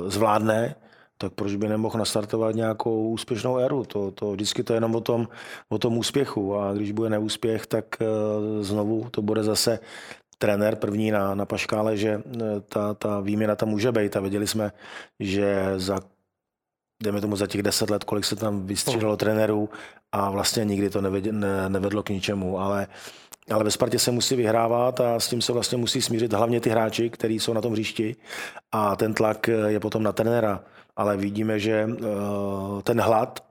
zvládne, tak proč by nemohl nastartovat nějakou úspěšnou éru? To, to vždycky to je jenom o tom, o tom úspěchu. A když bude neúspěch, tak eh, znovu to bude zase trenér první na, na paškále, že eh, ta, ta výměna tam může být. A věděli jsme, že za dejme tomu za těch deset let, kolik se tam vystřídalo trenérů a vlastně nikdy to nevedlo, ne, nevedlo k ničemu, ale ale ve Spartě se musí vyhrávat a s tím se vlastně musí smířit hlavně ty hráči, kteří jsou na tom hřišti. A ten tlak je potom na trenéra ale vidíme, že uh, ten hlad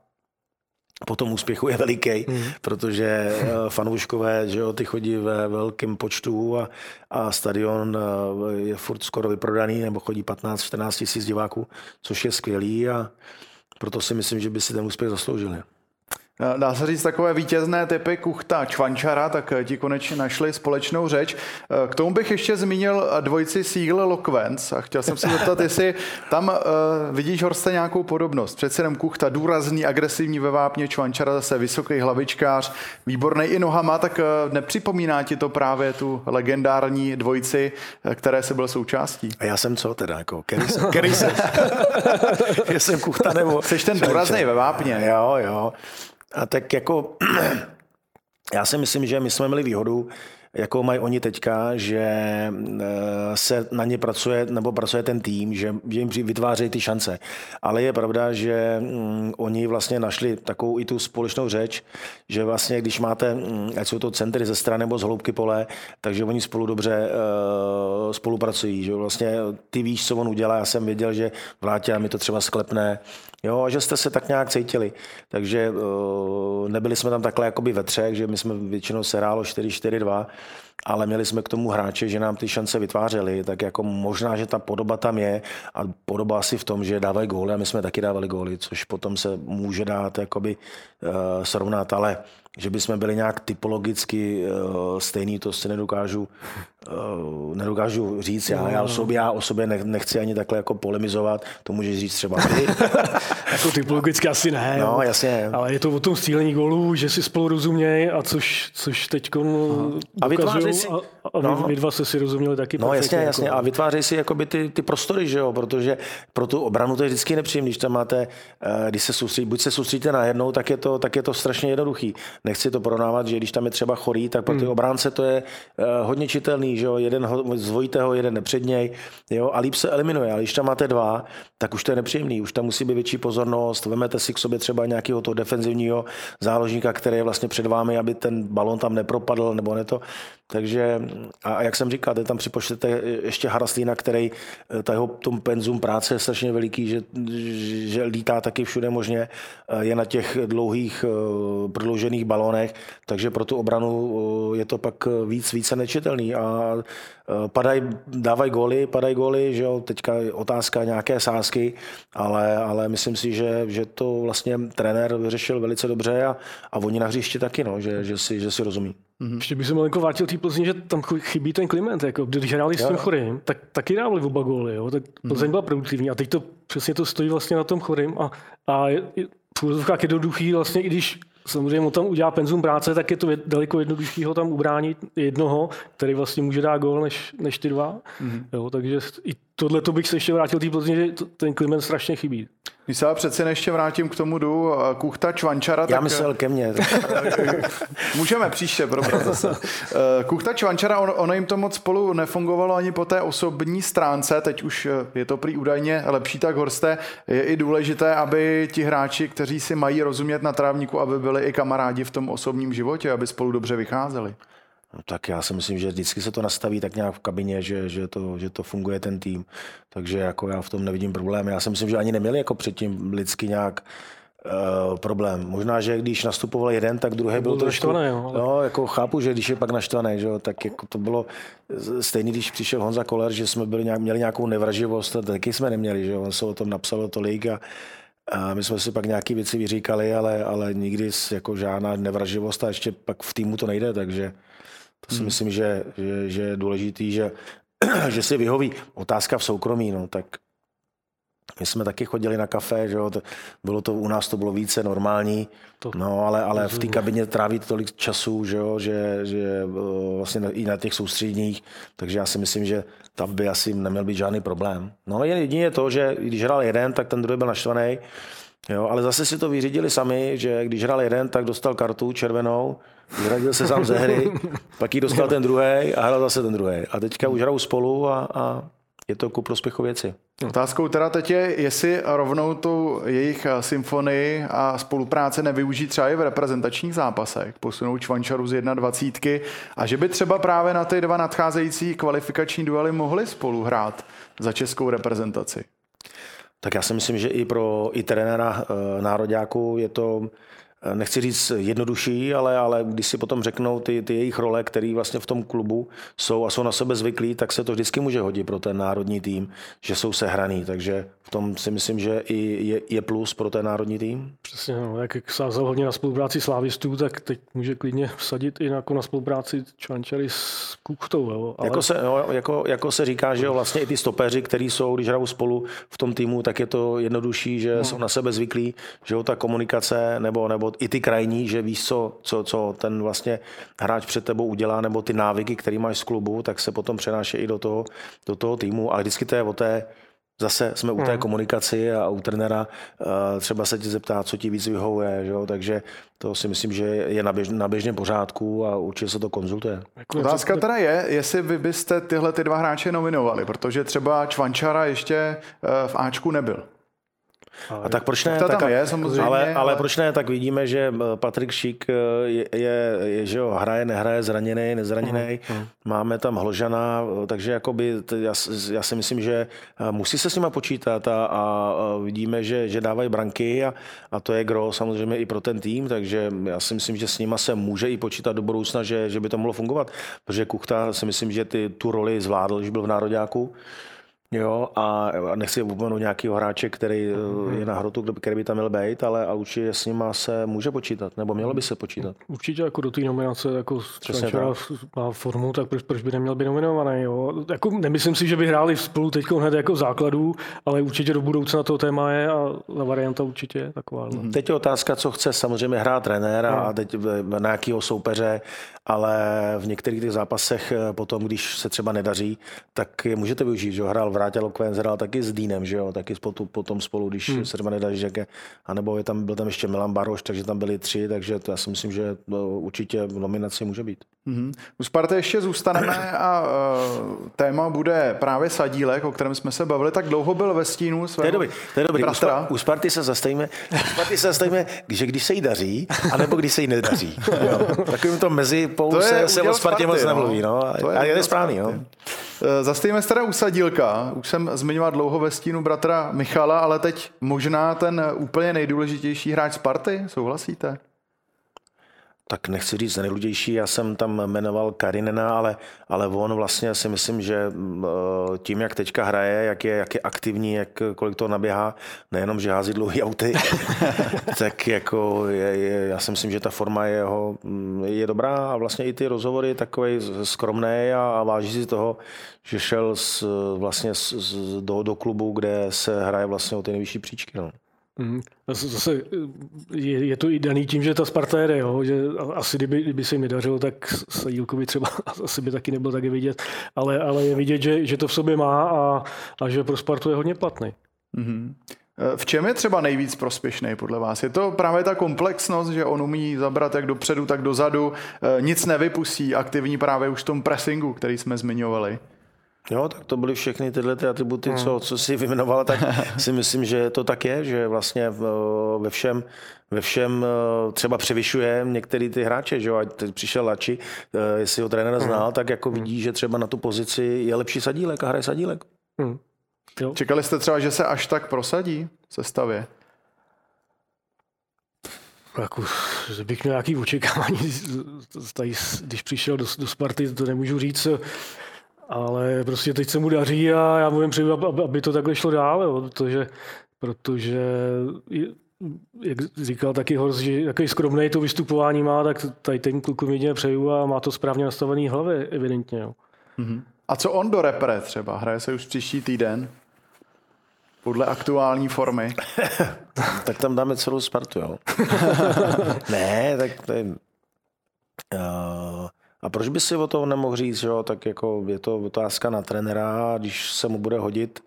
po tom úspěchu je veliký, mm. protože uh, fanouškové, že jo, ty chodí ve velkém počtu a, a stadion uh, je furt skoro vyprodaný, nebo chodí 15-14 tisíc diváků, což je skvělý a proto si myslím, že by si ten úspěch zasloužili. Dá se říct takové vítězné typy Kuchta Čvančara, tak ti konečně našli společnou řeč. K tomu bych ještě zmínil dvojici Siegel Lokvenc a chtěl jsem se zeptat, jestli tam uh, vidíš, Horste, nějakou podobnost. Přece jenom Kuchta důrazný, agresivní ve vápně, Čvančara zase vysoký hlavičkář, výborný i nohama, tak uh, nepřipomíná ti to právě tu legendární dvojici, které se byl součástí? A já jsem co teda, jako, který jsem, který jsem, jsem Kuchta nebo... Jsi ten důrazný ve vápně. Jo, jo. A tak jako já si myslím, že my jsme měli výhodu, jako mají oni teďka, že eh, se na ně pracuje, nebo pracuje ten tým, že, jim vytvářejí ty šance. Ale je pravda, že mm, oni vlastně našli takovou i tu společnou řeč, že vlastně, když máte, mm, ať jsou to centry ze strany nebo z hloubky pole, takže oni spolu dobře uh, spolupracují. Že vlastně ty víš, co on udělá. Já jsem věděl, že vrátě mi to třeba sklepne, Jo, a že jste se tak nějak cítili. Takže uh, nebyli jsme tam takhle jakoby ve třech, že my jsme většinou se hrálo 4-4-2, ale měli jsme k tomu hráče, že nám ty šance vytvářeli, tak jako možná, že ta podoba tam je a podoba asi v tom, že dávají góly a my jsme taky dávali góly, což potom se může dát jakoby uh, srovnat, ale že by jsme byli nějak typologicky uh, stejný, to si nedokážu, uh, nedokážu říct. Já, já, o sobě, já o sobě nechci ani takhle jako polemizovat, to můžeš říct třeba ty. jako typologicky asi ne. No, jasně. Ale je to o tom střílení golů, že si spolu rozumějí a což, což teď a vytváří si... A, a no. vy, dva se si rozuměli taky. No jasně, jako... jasně. A vytvářejí si jakoby ty, ty prostory, že jo, protože pro tu obranu to je vždycky nepříjemné, když tam máte, eh, když se soustředí, buď se soustředíte na jednou, tak je to, tak je to strašně jednoduchý nechci to porovnávat, že když tam je třeba chorý, tak pro ty hmm. obránce to je uh, hodně čitelný, že jo, jeden zvojitého, jeden nepředněj, jo, a líp se eliminuje, ale když tam máte dva, tak už to je nepříjemný, už tam musí být větší pozornost, vemete si k sobě třeba nějakého toho defenzivního záložníka, který je vlastně před vámi, aby ten balon tam nepropadl, nebo ne to, takže, a jak jsem říkal, tam připočtete ještě Haraslína, který eh, ta jeho tom penzum práce je strašně veliký, že, že lítá taky všude možně, eh, je na těch dlouhých prodloužených balónech, takže pro tu obranu eh, je to pak víc, více nečitelný a eh, padají, dávají góly, padají góly, že jo, teďka otázka nějaké sázky, ale, ale myslím si, že, že to vlastně trenér vyřešil velice dobře a, a oni na hřišti taky, no, že, že, si, že si rozumí. Mm-hmm. Ještě bych se malinko vrátil té Plzni, že tam chybí ten Kliment. Jako, když hráli s tím chorým, tak taky dávali oba góly. Jo? Tak Plzeň mm-hmm. byla produktivní a teď to přesně to stojí vlastně na tom chorým a, a je, je, v úzovkách jednoduchý, vlastně i když samozřejmě mu tam udělá penzum práce, tak je to daleko jednodušší ho tam ubránit jednoho, který vlastně může dát gól než, než ty dva. Mm-hmm. Jo, takže i tohle to bych se ještě vrátil té Plzni, že ten Kliment strašně chybí. Když se přece ještě vrátím k tomu jdu Kuchta Čvančara. Já tak... myslel ke mně. Můžeme příště probrat zase. Eh, Kuchta Čvančara, on, ono jim to moc spolu nefungovalo ani po té osobní stránce, teď už eh, je to prý údajně lepší, tak Horste, je i důležité, aby ti hráči, kteří si mají rozumět na trávníku, aby byli i kamarádi v tom osobním životě, aby spolu dobře vycházeli. No, tak já si myslím, že vždycky se to nastaví tak nějak v kabině, že, že, to, že to funguje ten tým. Takže jako já v tom nevidím problém. Já si myslím, že ani neměli jako předtím lidsky nějak Uh, problém. Možná, že když nastupoval jeden, tak druhý byl, byl trošku... Naštvaný, jo, ale... no, jako chápu, že když je pak naštvaný, že jo, tak jako to bylo stejný, když přišel Honza Koller, že jsme byli nějak, měli nějakou nevraživost, taky jsme neměli, že on se o tom napsal tolik a, a my jsme si pak nějaké věci vyříkali, ale, ale nikdy jako žádná nevraživost a ještě pak v týmu to nejde, takže to si hmm. myslím, že, že, že je důležitý, že, že si vyhoví. Otázka v soukromí, no, tak my jsme taky chodili na kafe, že jo, to, bylo to, u nás to bylo více normální, to, no ale, ale v té kabině tráví tolik času, že jo, že, že eh, vlastně i na těch soustředních, takže já si myslím, že tam by asi neměl být žádný problém. No ale jedině to, že když hrál jeden, tak ten druhý byl naštvaný, jo, ale zase si to vyřídili sami, že když hrál jeden, tak dostal kartu červenou, vyradil se sám ze hry, pak ji dostal ten druhý a hrál zase ten druhý. A teďka už hrajou spolu a, a je to ku prospěchu věci. Otázkou teda teď je, jestli rovnou tu jejich symfonii a spolupráce nevyužít třeba i v reprezentačních zápasech, posunout Čvančaru z 21 a že by třeba právě na ty dva nadcházející kvalifikační duely mohli spolu hrát za českou reprezentaci. Tak já si myslím, že i pro i trenéra e, nároďáků je to nechci říct jednodušší, ale, ale když si potom řeknou ty, ty jejich role, které vlastně v tom klubu jsou a jsou na sebe zvyklí, tak se to vždycky může hodit pro ten národní tým, že jsou sehraný. Takže v tom si myslím, že i je, je plus pro ten národní tým. Přesně, no, jak sázal hodně na spolupráci slávistů, tak teď může klidně vsadit i jako na spolupráci Čvančary s Kuchtou. Jo, ale... jako, se, jo, jako, jako, se říká, že jo, vlastně i ty stopeři, kteří jsou, když hrajou spolu v tom týmu, tak je to jednodušší, že no. jsou na sebe zvyklí, že jo, ta komunikace nebo, nebo i ty krajní, že víš, co, co, co ten vlastně hráč před tebou udělá, nebo ty návyky, které máš z klubu, tak se potom přenáší i do toho, do toho týmu. A vždycky to je o té, Zase jsme u té hmm. komunikaci a u trenera eh, třeba se tě zeptá, co ti víc vyhovuje, že jo? takže to si myslím, že je na, běž, na běžném pořádku a určitě se to konzultuje. Otázka teda je, jestli vy byste tyhle ty dva hráče nominovali, protože třeba Čvančara ještě eh, v Ačku nebyl. A tak proč ne? Tak, je, samozřejmě, ale, ale, ale, proč ne? Tak vidíme, že eh, Patrik Šík eh, je, je, je že jo, hraje, nehraje, zraněný, nezraněný. Uh-huh. Máme tam Hložana, eh, takže jakoby, já, já si myslím, že musí se s nimi počítat a, a vidíme, že, že dávají branky a, a to je gro samozřejmě i pro ten tým, takže já si myslím, že s nima se může i počítat do budoucna, že, že by to mohlo fungovat, protože Kuchta si myslím, že ty, tu roli zvládl, když byl v Nároďáku. Jo, a nechci upomenout nějakého hráče, který mm-hmm. je na hrotu, který by tam měl být, ale, ale určitě s ním se může počítat, nebo mělo by se počítat. Určitě jako do té nominace jako má formu, tak proč, proč by neměl být nominovaný? Jo? Jako, nemyslím si, že by hráli spolu teď hned jako základů, ale určitě do budoucna to téma je a ta varianta určitě je taková. Mm-hmm. Teď je otázka, co chce samozřejmě hrát trenér a, no. a teď na jakého soupeře, ale v některých těch zápasech eh, potom, když se třeba nedaří, tak je můžete využít, že hrál v Vrátil Lokven hrál taky s Dýnem, že jo, taky spolu, potom spolu, když hmm. se a nebo je tam, byl tam ještě Milan Baroš, takže tam byli tři, takže to já si myslím, že to určitě v nominaci může být. Mm-hmm. U Sparty ještě zůstaneme a uh, téma bude právě Sadílek, o kterém jsme se bavili. Tak dlouho byl ve stínu svého To je dobrý, to je dobrý. U, Sp- u Sparty se zastavíme, u Sparty se zastavíme, že když se jí daří, anebo když se jí nedaří. jo. Takovým to mezi to se, se o Spartě moc nemluví. No. no. To je a je to správný. No. Eh, Zastejme se teda u Sadílka. Už jsem zmiňoval dlouho ve stínu bratra Michala, ale teď možná ten úplně nejdůležitější hráč Sparty. Souhlasíte? Tak nechci říct nejdůležitější, já jsem tam jmenoval Karinena, ale, ale on vlastně si myslím, že eh, tím, jak teďka hraje, jak je, jak je aktivní, jak, kolik to naběhá, nejenom, že hází dlouhý auty, tak jako je, je, já si myslím, že ta forma jeho mm, je dobrá a vlastně i ty rozhovory je takový skromný a, a váží si toho, že šel s, vlastně s, do, do klubu, kde se hraje vlastně o ty nejvyšší příčky. No. Zase je, je, to i daný tím, že ta Sparta jede, jo? že asi kdyby, kdyby se jim nedařilo, tak Sadílkovi třeba asi by taky nebyl taky vidět, ale, ale je vidět, že, že to v sobě má a, a že pro Spartu je hodně platný. Mm-hmm. V čem je třeba nejvíc prospěšný podle vás? Je to právě ta komplexnost, že on umí zabrat jak dopředu, tak dozadu, e, nic nevypustí, aktivní právě už v tom pressingu, který jsme zmiňovali? Jo, tak to byly všechny tyhle ty atributy, hmm. co, co si vyjmenovala, tak si myslím, že to tak je, že vlastně ve všem, ve všem třeba převyšuje některý ty hráče, že jo, ať teď přišel Lači, jestli ho trenér hmm. znal, tak jako vidí, že třeba na tu pozici je lepší sadílek a hraje sadílek. Hmm. Jo. Čekali jste třeba, že se až tak prosadí v sestavě? Jako, že bych měl nějaký očekávání, tady, když přišel do, do Sparty, to nemůžu říct, ale prostě teď se mu daří a já mu jen přeju, aby to takhle šlo dál, jo, protože, protože jak říkal taky Horst, že jaký skromný to vystupování má, tak tady ten kluk jedině přeju a má to správně nastavený hlavě, evidentně. Jo. Mm-hmm. A co on do repre třeba? Hraje se už příští týden? Podle aktuální formy. tak tam dáme celou Spartu, jo. ne, tak to je... Uh, a proč by si o tom nemohl říct, jo? tak jako je to otázka na trenera, když se mu bude hodit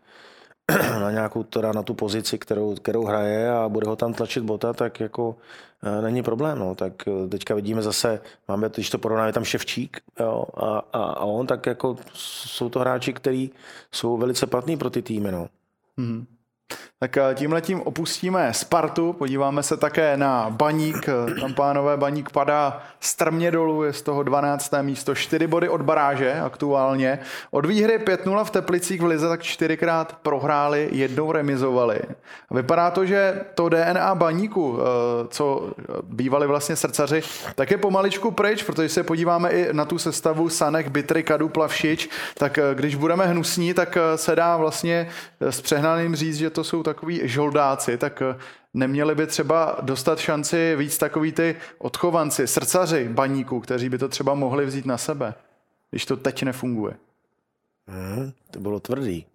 na nějakou, teda na tu pozici, kterou, kterou hraje a bude ho tam tlačit bota, tak jako e, není problém. No. Tak e, teďka vidíme zase, máme, když to porovnáme, tam Ševčík jo, a, a, a, on, tak jako jsou to hráči, kteří jsou velice platní pro ty týmy. No. Mm-hmm. Tak eh, tím letím opustíme Spartu, podíváme se také na Baník. Tam pánové Baník padá strmě dolů, je z toho 12. místo, 4 body od baráže aktuálně. Od výhry 5-0 v Teplicích v Lize tak čtyřikrát prohráli, jednou remizovali. Vypadá to, že to DNA Baníku, eh, co bývali vlastně srdcaři, tak je pomaličku pryč, protože se podíváme i na tu sestavu Sanek, Bitry, Kadu, Plavšič, tak eh, když budeme hnusní, tak se dá vlastně s přehnaným říct, že to jsou takový žoldáci, tak eh, neměli by třeba dostat šanci víc takový ty odchovanci, srdcaři baníků, kteří by to třeba mohli vzít na sebe, když to teď nefunguje. Hmm, to bylo tvrdý.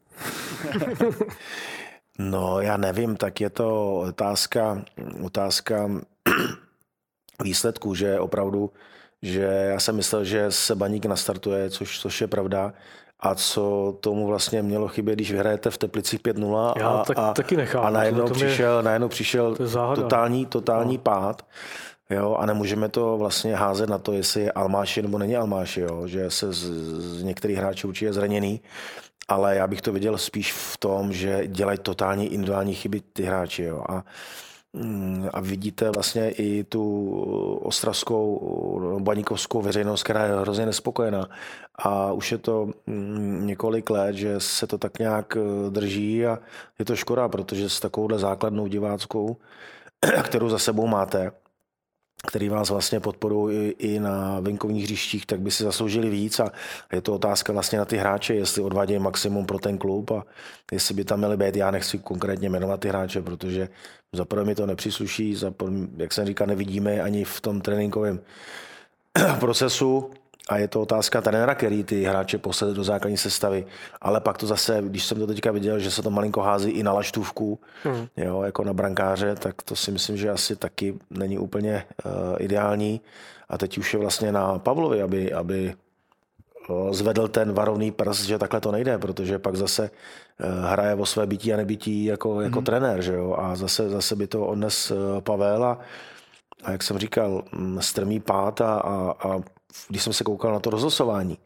no, já nevím, tak je to otázka, otázka výsledků, že opravdu, že já jsem myslel, že se baník nastartuje, což, což je pravda, a co tomu vlastně mělo chybět, když vyhrajete v Teplicích 5-0 Já a, tak, a, taky nechám. a najednou, to přišel, mě... najednou přišel totální, totální no. pád. Jo, a nemůžeme to vlastně házet na to, jestli je Almáši nebo není Almáši, jo, že se z, z některých hráčů určitě zraněný, ale já bych to viděl spíš v tom, že dělají totální individuální chyby ty hráči. Jo, a a vidíte vlastně i tu ostravskou, baníkovskou veřejnost, která je hrozně nespokojená. A už je to mm, několik let, že se to tak nějak eh, drží a je to škoda, protože s takovouhle základnou diváckou, kterou za sebou máte, který vás vlastně podporují i na venkovních hřištích, tak by si zasloužili víc. A je to otázka vlastně na ty hráče, jestli odvádějí maximum pro ten klub a jestli by tam měli být, já nechci konkrétně jmenovat ty hráče, protože za prvé mi to nepřísluší, za prvé, jak jsem říkal, nevidíme ani v tom tréninkovém procesu a je to otázka trenéra, který ty hráče poslede do základní sestavy. Ale pak to zase, když jsem to teďka viděl, že se to malinko hází i na laštůvku, hmm. jo, jako na brankáře, tak to si myslím, že asi taky není úplně uh, ideální. A teď už je vlastně na Pavlovi, aby, aby uh, zvedl ten varovný prst, že takhle to nejde, protože pak zase uh, hraje o své bytí a nebytí jako, jako hmm. trenér, že jo? A zase, zase by to odnes Pavel a, a jak jsem říkal, mm, strmý pát a, a, a když jsem se koukal na to rozhlasování,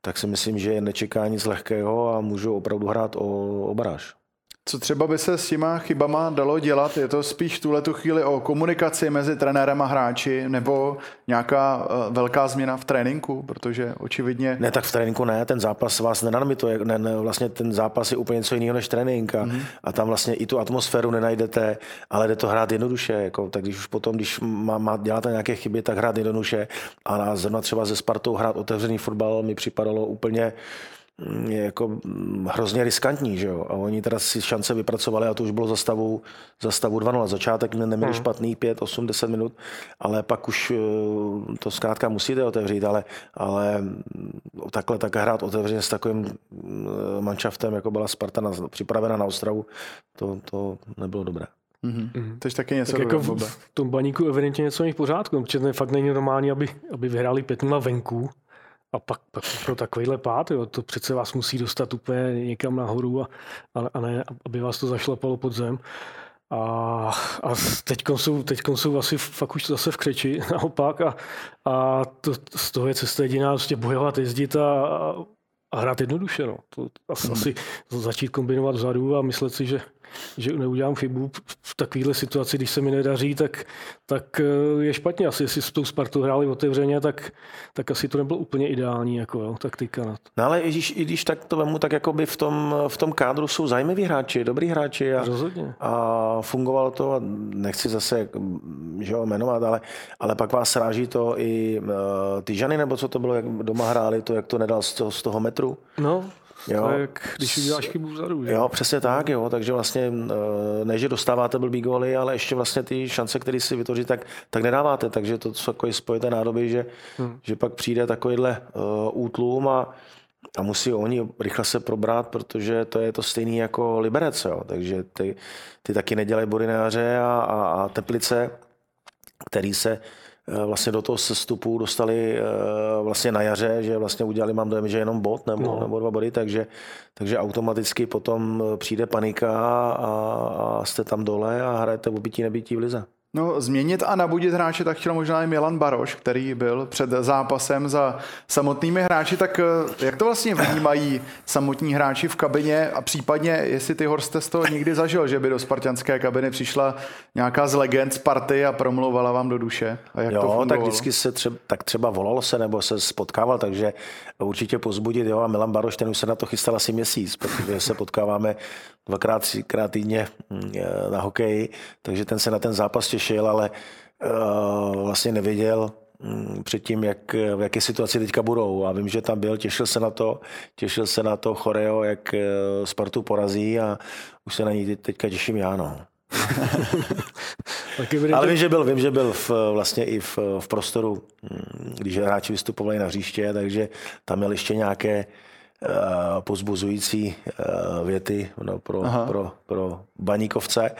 tak si myslím, že nečeká nic lehkého a můžu opravdu hrát o, o baráž. Co třeba by se s těma chybama dalo dělat? Je to spíš v tuhle chvíli o komunikaci mezi trenérem a hráči nebo nějaká uh, velká změna v tréninku? Protože očividně... Ne, tak v tréninku ne, ten zápas vás nenadmituje. Ne, ne, vlastně ten zápas je úplně něco jiného než trénink a, mm-hmm. a tam vlastně i tu atmosféru nenajdete, ale jde to hrát jednoduše. Jako, tak když už potom, když má, má, děláte nějaké chyby, tak hrát jednoduše. A zrovna třeba ze Spartou hrát otevřený fotbal mi připadalo úplně je jako mm, hrozně riskantní, že jo? A oni teda si šance vypracovali a to už bylo za stavu, za stavu 2-0. Začátek neměli hmm. špatný 5, 8, 10 minut, ale pak už eh, to zkrátka musíte otevřít, ale, ale mm, takhle tak hrát otevřeně s takovým mm, manšaftem, jako byla Sparta na, připravena na Ostravu, to, to nebylo dobré. Mm-hmm. Mm-hmm. Tož taky něco tak jako v, v, tom baníku evidentně něco není v pořádku, protože to fakt není normální, aby, aby vyhráli 5 venku a pak, pak pro takovýhle pád, jo, to přece vás musí dostat úplně někam nahoru a, a ne, aby vás to zašlapalo pod zem. A, a teď jsou, teďkon jsou asi fakt už zase v křeči naopak a, a to, z toho je cesta jediná prostě bojovat, jezdit a, a a hrát jednoduše. No. To, asi, hmm. asi začít kombinovat vzadu a myslet si, že že neudělám chybu v takovéhle situaci, když se mi nedaří, tak, tak eh, je špatně. Asi jestli s tou Spartu hráli otevřeně, tak, tak asi to nebylo úplně ideální jako, jo, taktika. No ale i když, i když tak to vemu, tak jako by v tom, v tom kádru jsou zajímaví hráči, dobrý hráči a, Rozhodně. a fungovalo to a nechci zase že ho jmenovat, ale, ale pak vás sráží to i uh, ty Žany, nebo co to bylo, jak doma hráli to, jak to nedal z toho, z toho metru. No, Jo. To je, jak když uděláš chybu vzadu. Že? Jo, přesně tak, jo. Takže vlastně eh, ne, že dostáváte blbý góly, ale ještě vlastně ty šance, které si vytvoří, tak, tak nedáváte. Takže to jsou jako spojité nádoby, že, hmm. že pak přijde takovýhle uh, útlum a, a musí oni rychle se probrat, protože to je to stejný jako Liberec. Jo. Takže ty, ty taky nedělají body na jaře a, a, a Teplice, který se vlastně do toho sestupu dostali eh, vlastně na jaře, že vlastně udělali, mám dojem, že jenom bod nebo, no. nebo dva body, takže, takže automaticky potom eh, přijde panika a, a jste tam dole a hrajete obytí nebytí v lize. No, změnit a nabudit hráče tak chtěl možná i Milan Baroš, který byl před zápasem za samotnými hráči. Tak eh, jak to vlastně vnímají samotní hráči v kabině a případně, jestli ty Horste to někdy zažil, že by do spartianské kabiny přišla nějaká z legend z party a promluvala vám do duše? A jak jo, to tak vždycky se třeba, tak třeba volalo se nebo se spotkával, takže určitě pozbudit. Jo, a Milan Baroš, ten už se na to chystal asi měsíc, protože se potkáváme dvakrát, třikrát týdně mm, na hokeji, takže ten se na ten zápas těšil, ale uh, vlastně nevěděl um, předtím, jak, v jaké situaci teďka budou. A vím, že tam byl, těšil se na to, těšil se na to choreo, jak uh, Spartu porazí a už se na ní teďka těším já. No. Ale vím, že byl, vím, že byl v, vlastně i v, v prostoru, mm, když hráči vystupovali na hřiště, takže tam měl ještě nějaké Eh, pozbuzující eh, věty no, pro, pro, pro baníkovce,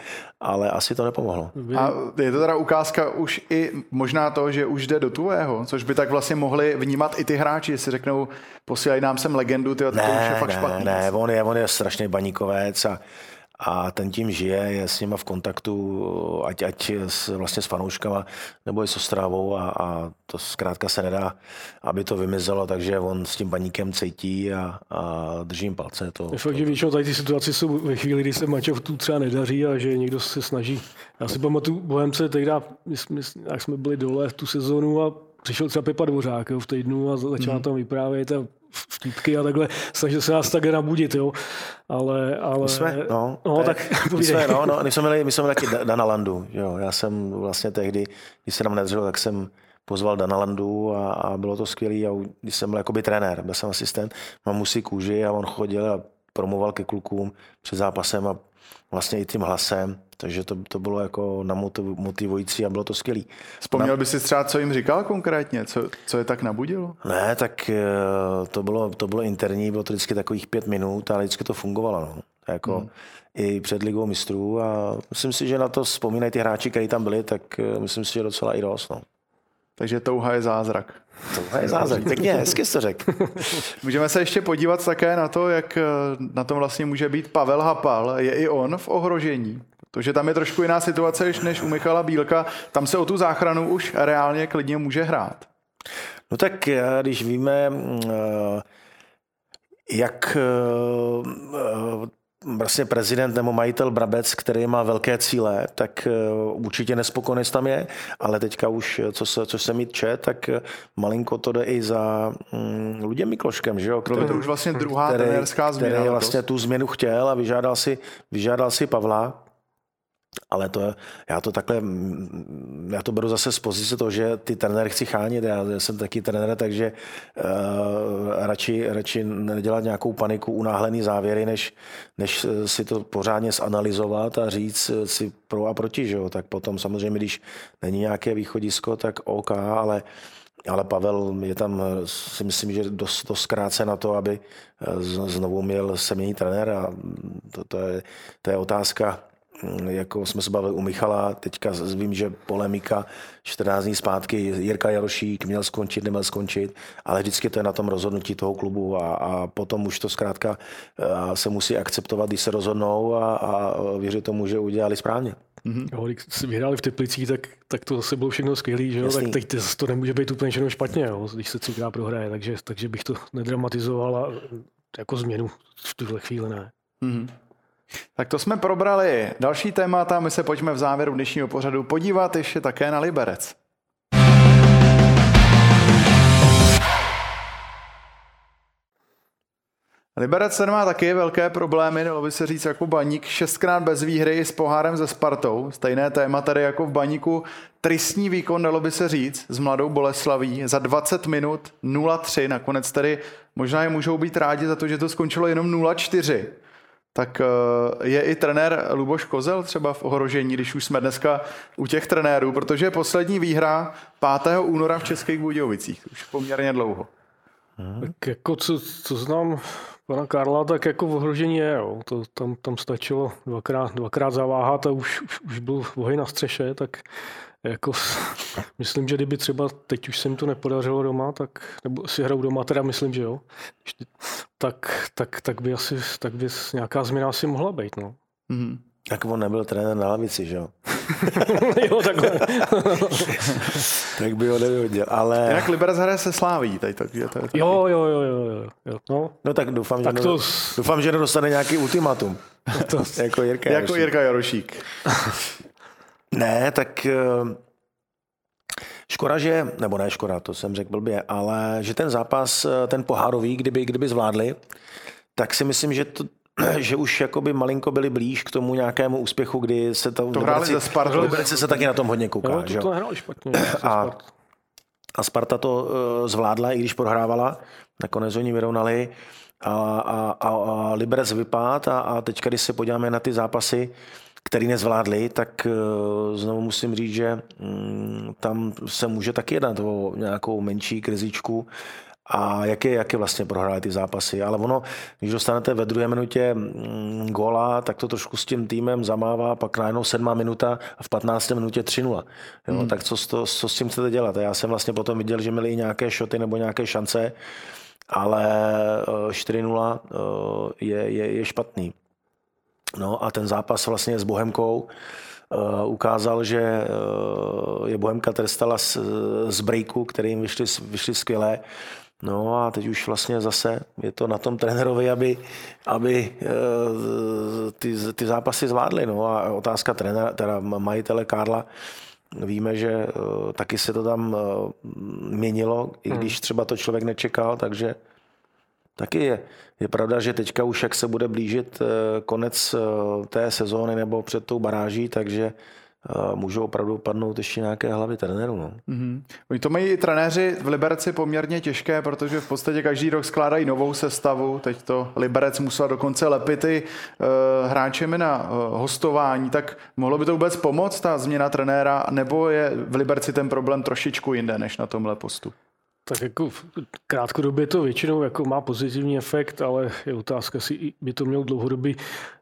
ale asi to nepomohlo. A je to teda ukázka už i možná to, že už jde do tvého, což by tak vlastně mohli vnímat i ty hráči, jestli řeknou, posílají nám sem legendu, ty, ne, to už je fakt ne, špatný. Ne, on je, on je strašný baníkovec a a ten tím žije, je s nima v kontaktu, ať, ať s, vlastně s fanouškama, nebo i s Ostrávou a, a to zkrátka se nedá, aby to vymizelo, takže on s tím baníkem cítí a, a držím palce. To, fakt, že většinou tady ty situace jsou ve chvíli, kdy se tu třeba nedaří a že někdo se snaží. Já si pamatuju Bohemce, tehdy, jak jsme byli dole v tu sezónu a přišel třeba Pepa Dvořák jo, v týdnu a začal mm. tam vyprávět a vtipky a takhle, snažil se nás tak nabudit, jo. Ale, ale... My jsme, no, no tak my jsme, no, no, my jsme měli, my jsme měli taky Dana Landu, jo. Já jsem vlastně tehdy, když se nám nedržel, tak jsem pozval Dana Landu a, a bylo to skvělé. A když jsem byl jakoby trenér, byl jsem asistent, mám musí kůži a on chodil a promoval ke klukům před zápasem a vlastně i tím hlasem, takže to, to bylo jako motivující a bylo to skvělé. Vzpomněl by si třeba, co jim říkal konkrétně, co, co je tak nabudilo? Ne, tak eh, to bylo, to bylo interní, bylo to vždycky takových pět minut, ale vždycky to fungovalo. No. Jako hmm. i před ligou mistrů a myslím si, že na to vzpomínají ty hráči, kteří tam byli, tak eh, myslím si, že docela i dost. No. Takže touha je zázrak. Touha je zázrak, pěkně, hezky jsi to řekl. Můžeme se ještě podívat také na to, jak eh, na tom vlastně může být Pavel Hapal. Je i on v ohrožení? Protože tam je trošku jiná situace než u Michala Bílka. Tam se o tu záchranu už reálně klidně může hrát. No tak eh, když víme, eh, jak vlastně prezident nebo majitel Brabec, který má velké cíle, tak eh, určitě nespokojený tam je, ale teďka už, co, se, co se mi čet, tak eh, malinko to jde i za mm, Luděm Mikloškem, že jo? Který, to už vlastně druhá který, trenérská změna. Který vlastně tu změnu chtěl a vyžádal si, vyžádal si Pavla, ale to, já to takhle, já to beru zase z pozice toho, že ty trenéry chci chránit, já jsem taky trenér, takže uh, radši, radši nedělat nějakou paniku, unáhlený závěry, než, než si to pořádně zanalizovat a říct si pro a proti, že jo? tak potom samozřejmě, když není nějaké východisko, tak OK, ale ale Pavel je tam, si myslím, že dost, dost krátce na to, aby znovu měl se měnit trenér a to, to, je, to je otázka mm, jako jsme se bavili u Michala, teďka vím, že polemika 14 dní zpátky, Jirka Jarošík měl skončit, neměl skončit, ale vždycky to je na tom rozhodnutí toho klubu a, a potom už to zkrátka se musí akceptovat, když se rozhodnou a, a věřit tomu, že udělali správně. Mm-hmm. Jo, když si vyhráli v Teplicích, tak, tak to zase bylo všechno skvělé, že jo? tak teď to nemůže být úplně všechno špatně, jo? když se třikrát prohraje, takže, takže bych to nedramatizoval a jako změnu v tuhle chvíli ne. Mm-hmm. Tak to jsme probrali. Další témata, my se pojďme v závěru dnešního pořadu podívat ještě také na Liberec. Liberec ten má taky velké problémy, dalo by se říct jako baník, šestkrát bez výhry s pohárem ze Spartou, stejné téma tady jako v baníku, tristní výkon, dalo by se říct, s mladou Boleslaví, za 20 minut 0-3, nakonec tedy možná je můžou být rádi za to, že to skončilo jenom 0-4. Tak eh, je i trenér Luboš Kozel třeba v ohrožení, když už jsme dneska u těch trenérů, protože je poslední výhra 5. února v Českých Budějovicích, už poměrně dlouho. Tak jako co, co znám pana Karla, tak jako v ohrožení je. Jo. To, tam, tam stačilo dvakrát, dvakrát zaváhat a už, už, už byl oheň na střeše, tak jako, myslím, že kdyby třeba teď už se mi to nepodařilo doma, tak, nebo si hraju doma, teda myslím, že jo, tak, tak, tak by asi tak by nějaká změna asi mohla být. No. Mm-hmm. Tak on nebyl trenér na lavici, že jo? jo, takhle. tak by ho nevyhodil, ale... Jinak Liberec hraje se Sláví, tady tak je to taky... Jo, jo, jo, jo, jo. No. no tak doufám, tak že, to... ne, doufám, že nedostane nějaký ultimatum. to... jako Jirka Jako Jirka Jarošík. Ne, tak eh, Škoda, že, nebo ne škoda, to jsem řekl blbě, ale že ten zápas, eh, ten pohárový, kdyby, kdyby zvládli, tak si myslím, že to, že už jakoby malinko byli blíž k tomu nějakému úspěchu, kdy se to... To hráli ze Spartou. Liberci se taky na tom hodně kouká. Jo, to, to hráli špatně. A, a Sparta to uh, zvládla, i když prohrávala. Nakonec oni vyrovnali a, a, a, a Liberec vypad a, a teď, když se podíváme na ty zápasy, který nezvládli, tak uh, znovu musím říct, že um, tam se může taky jednat o nějakou menší krizičku a jak je, jak je vlastně prohráli ty zápasy. Ale ono, když dostanete ve druhé minutě mm, góla, tak to trošku s tím týmem zamává, pak najednou sedmá minuta a v 15. minutě 3-0. Jo, hmm. Tak co, to, co s tím chcete dělat? Já jsem vlastně potom viděl, že měli i nějaké šoty nebo nějaké šance, ale 4-0 eh, eh, je, je, je špatný. No a ten zápas vlastně s Bohemkou uh, ukázal, že uh, je Bohemka trestala z, z breaku, kterým vyšli, vyšli skvěle. No a teď už vlastně zase je to na tom trenérovi, aby, aby uh, ty, ty zápasy zvládli. No a otázka trenéra, teda majitele Karla, Víme, že uh, taky se to tam uh, měnilo, i když hmm. třeba to člověk nečekal, takže Taky je. Je pravda, že teďka už jak se bude blížit eh, konec eh, té sezóny nebo před tou baráží, takže eh, můžou opravdu padnout ještě nějaké hlavy trenérů. No. Mm-hmm. Oni to mají trenéři v Liberci poměrně těžké, protože v podstatě každý rok skládají novou sestavu. Teď to Liberec musel dokonce lepit i uh, hráčemi na uh, hostování. Tak mohlo by to vůbec pomoct, ta změna trenéra, nebo je v Liberci ten problém trošičku jinde než na tomhle postu? Tak jako v krátkodobě to většinou jako má pozitivní efekt, ale je otázka, si by to měl dlouhodobý,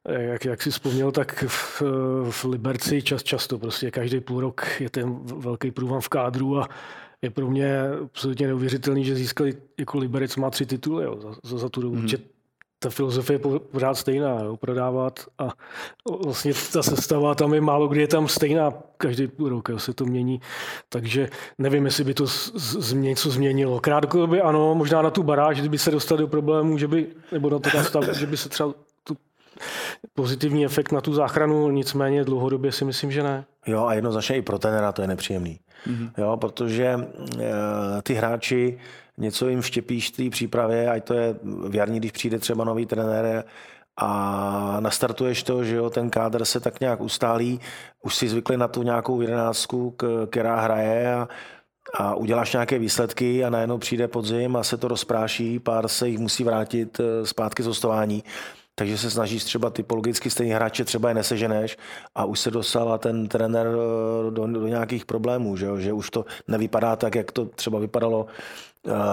jak, jak si vzpomněl, tak v, v Liberci čas, často prostě každý půl rok je ten velký průvan v kádru a je pro mě absolutně neuvěřitelný, že získali jako Liberec má tři tituly jo, za, za, za tu dobu. Mm-hmm ta filozofie je pořád stejná, jo, prodávat a vlastně ta sestava tam je málo kdy je tam stejná, každý půl rok jo, se to mění, takže nevím, jestli by to z, z, něco změnilo. Krátkodobě ano, možná na tu baráž, kdyby se dostali do problémů, že by, nebo na to stav, že by se třeba tu pozitivní efekt na tu záchranu, nicméně dlouhodobě si myslím, že ne. Jo a jednoznačně i pro tenera to je nepříjemný. Mm-hmm. Jo, protože e, ty hráči něco jim vštěpíš v té přípravě, ať to je v jarní, když přijde třeba nový trenér a nastartuješ to, že jo, ten kádr se tak nějak ustálí, už si zvykli na tu nějakou jedenáctku, která hraje a, a uděláš nějaké výsledky a najednou přijde podzim a se to rozpráší, pár se jich musí vrátit eh, zpátky z hostování takže se snažíš třeba typologicky stejný hráče třeba je neseženeš a už se dostala ten trenér eh, do, do nějakých problémů, že, jo? že už to nevypadá tak, jak to třeba vypadalo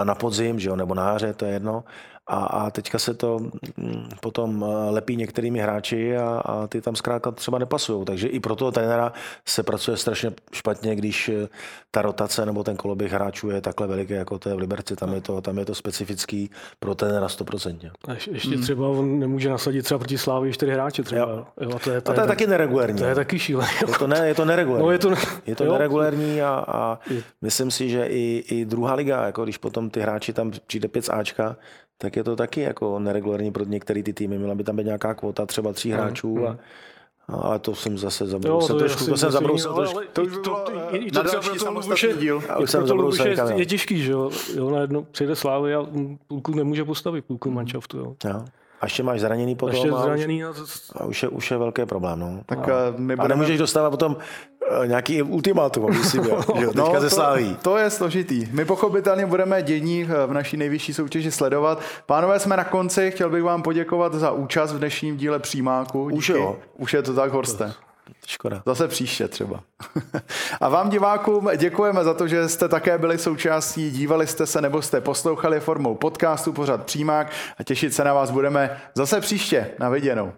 na podzim, že jo? nebo na jaře, to je jedno. A, a teďka se to mm, potom eh, lepí některými hráči a, a ty tam zkrátka třeba nepasují. Takže i pro toho trenéra se pracuje strašně špatně, když eh, ta rotace nebo ten koloběh hráčů je takhle veliký, jako to je v Liberci. Tam je to, tam je to specifický pro trenéra 100%. A ještě hmm. třeba on nemůže nasadit třeba proti Slávy čtyři hráče třeba. Jo. Jo, a to je, to, a to je, je taky neregulérní. To je taky šílené. Je to, ne, je to neregulérní. No, je to, je to jo. neregulérní a, a myslím si, že i, i druhá liga, jako když potom ty hráči tam přijde 5 Ačka, tak je to taky jako neregulární pro některé ty týmy. Měla by tam být nějaká kvota třeba tří mm, hráčů a, mm. ale to jsem zase zabrousil to trošku, to jsem zabrousil trošku. To i to třeba pro samostatný díl. už jsem zabrousil je, je těžký, že jo, jo najednou přijde Slávy a půlku nemůže postavit, půlku manšaftu, jo. jo. A ještě máš zraněný potom. Ještě zraněný a, už, a už, je, už je velký problém. No. Tak no. My budeme... A nemůžeš dostávat potom uh, nějaký ultimátum, aby si byl, že no, teďka ze Sláví. To, to je složitý. My pochopitelně budeme dění v naší nejvyšší soutěži sledovat. Pánové, jsme na konci. Chtěl bych vám poděkovat za účast v dnešním díle přímáku. Díky. Už jo. Už je to tak, Horste. Škoda. Zase příště třeba. A vám divákům děkujeme za to, že jste také byli součástí, dívali jste se nebo jste poslouchali formou podcastu pořad Přímák a těšit se na vás budeme zase příště. Na viděnou.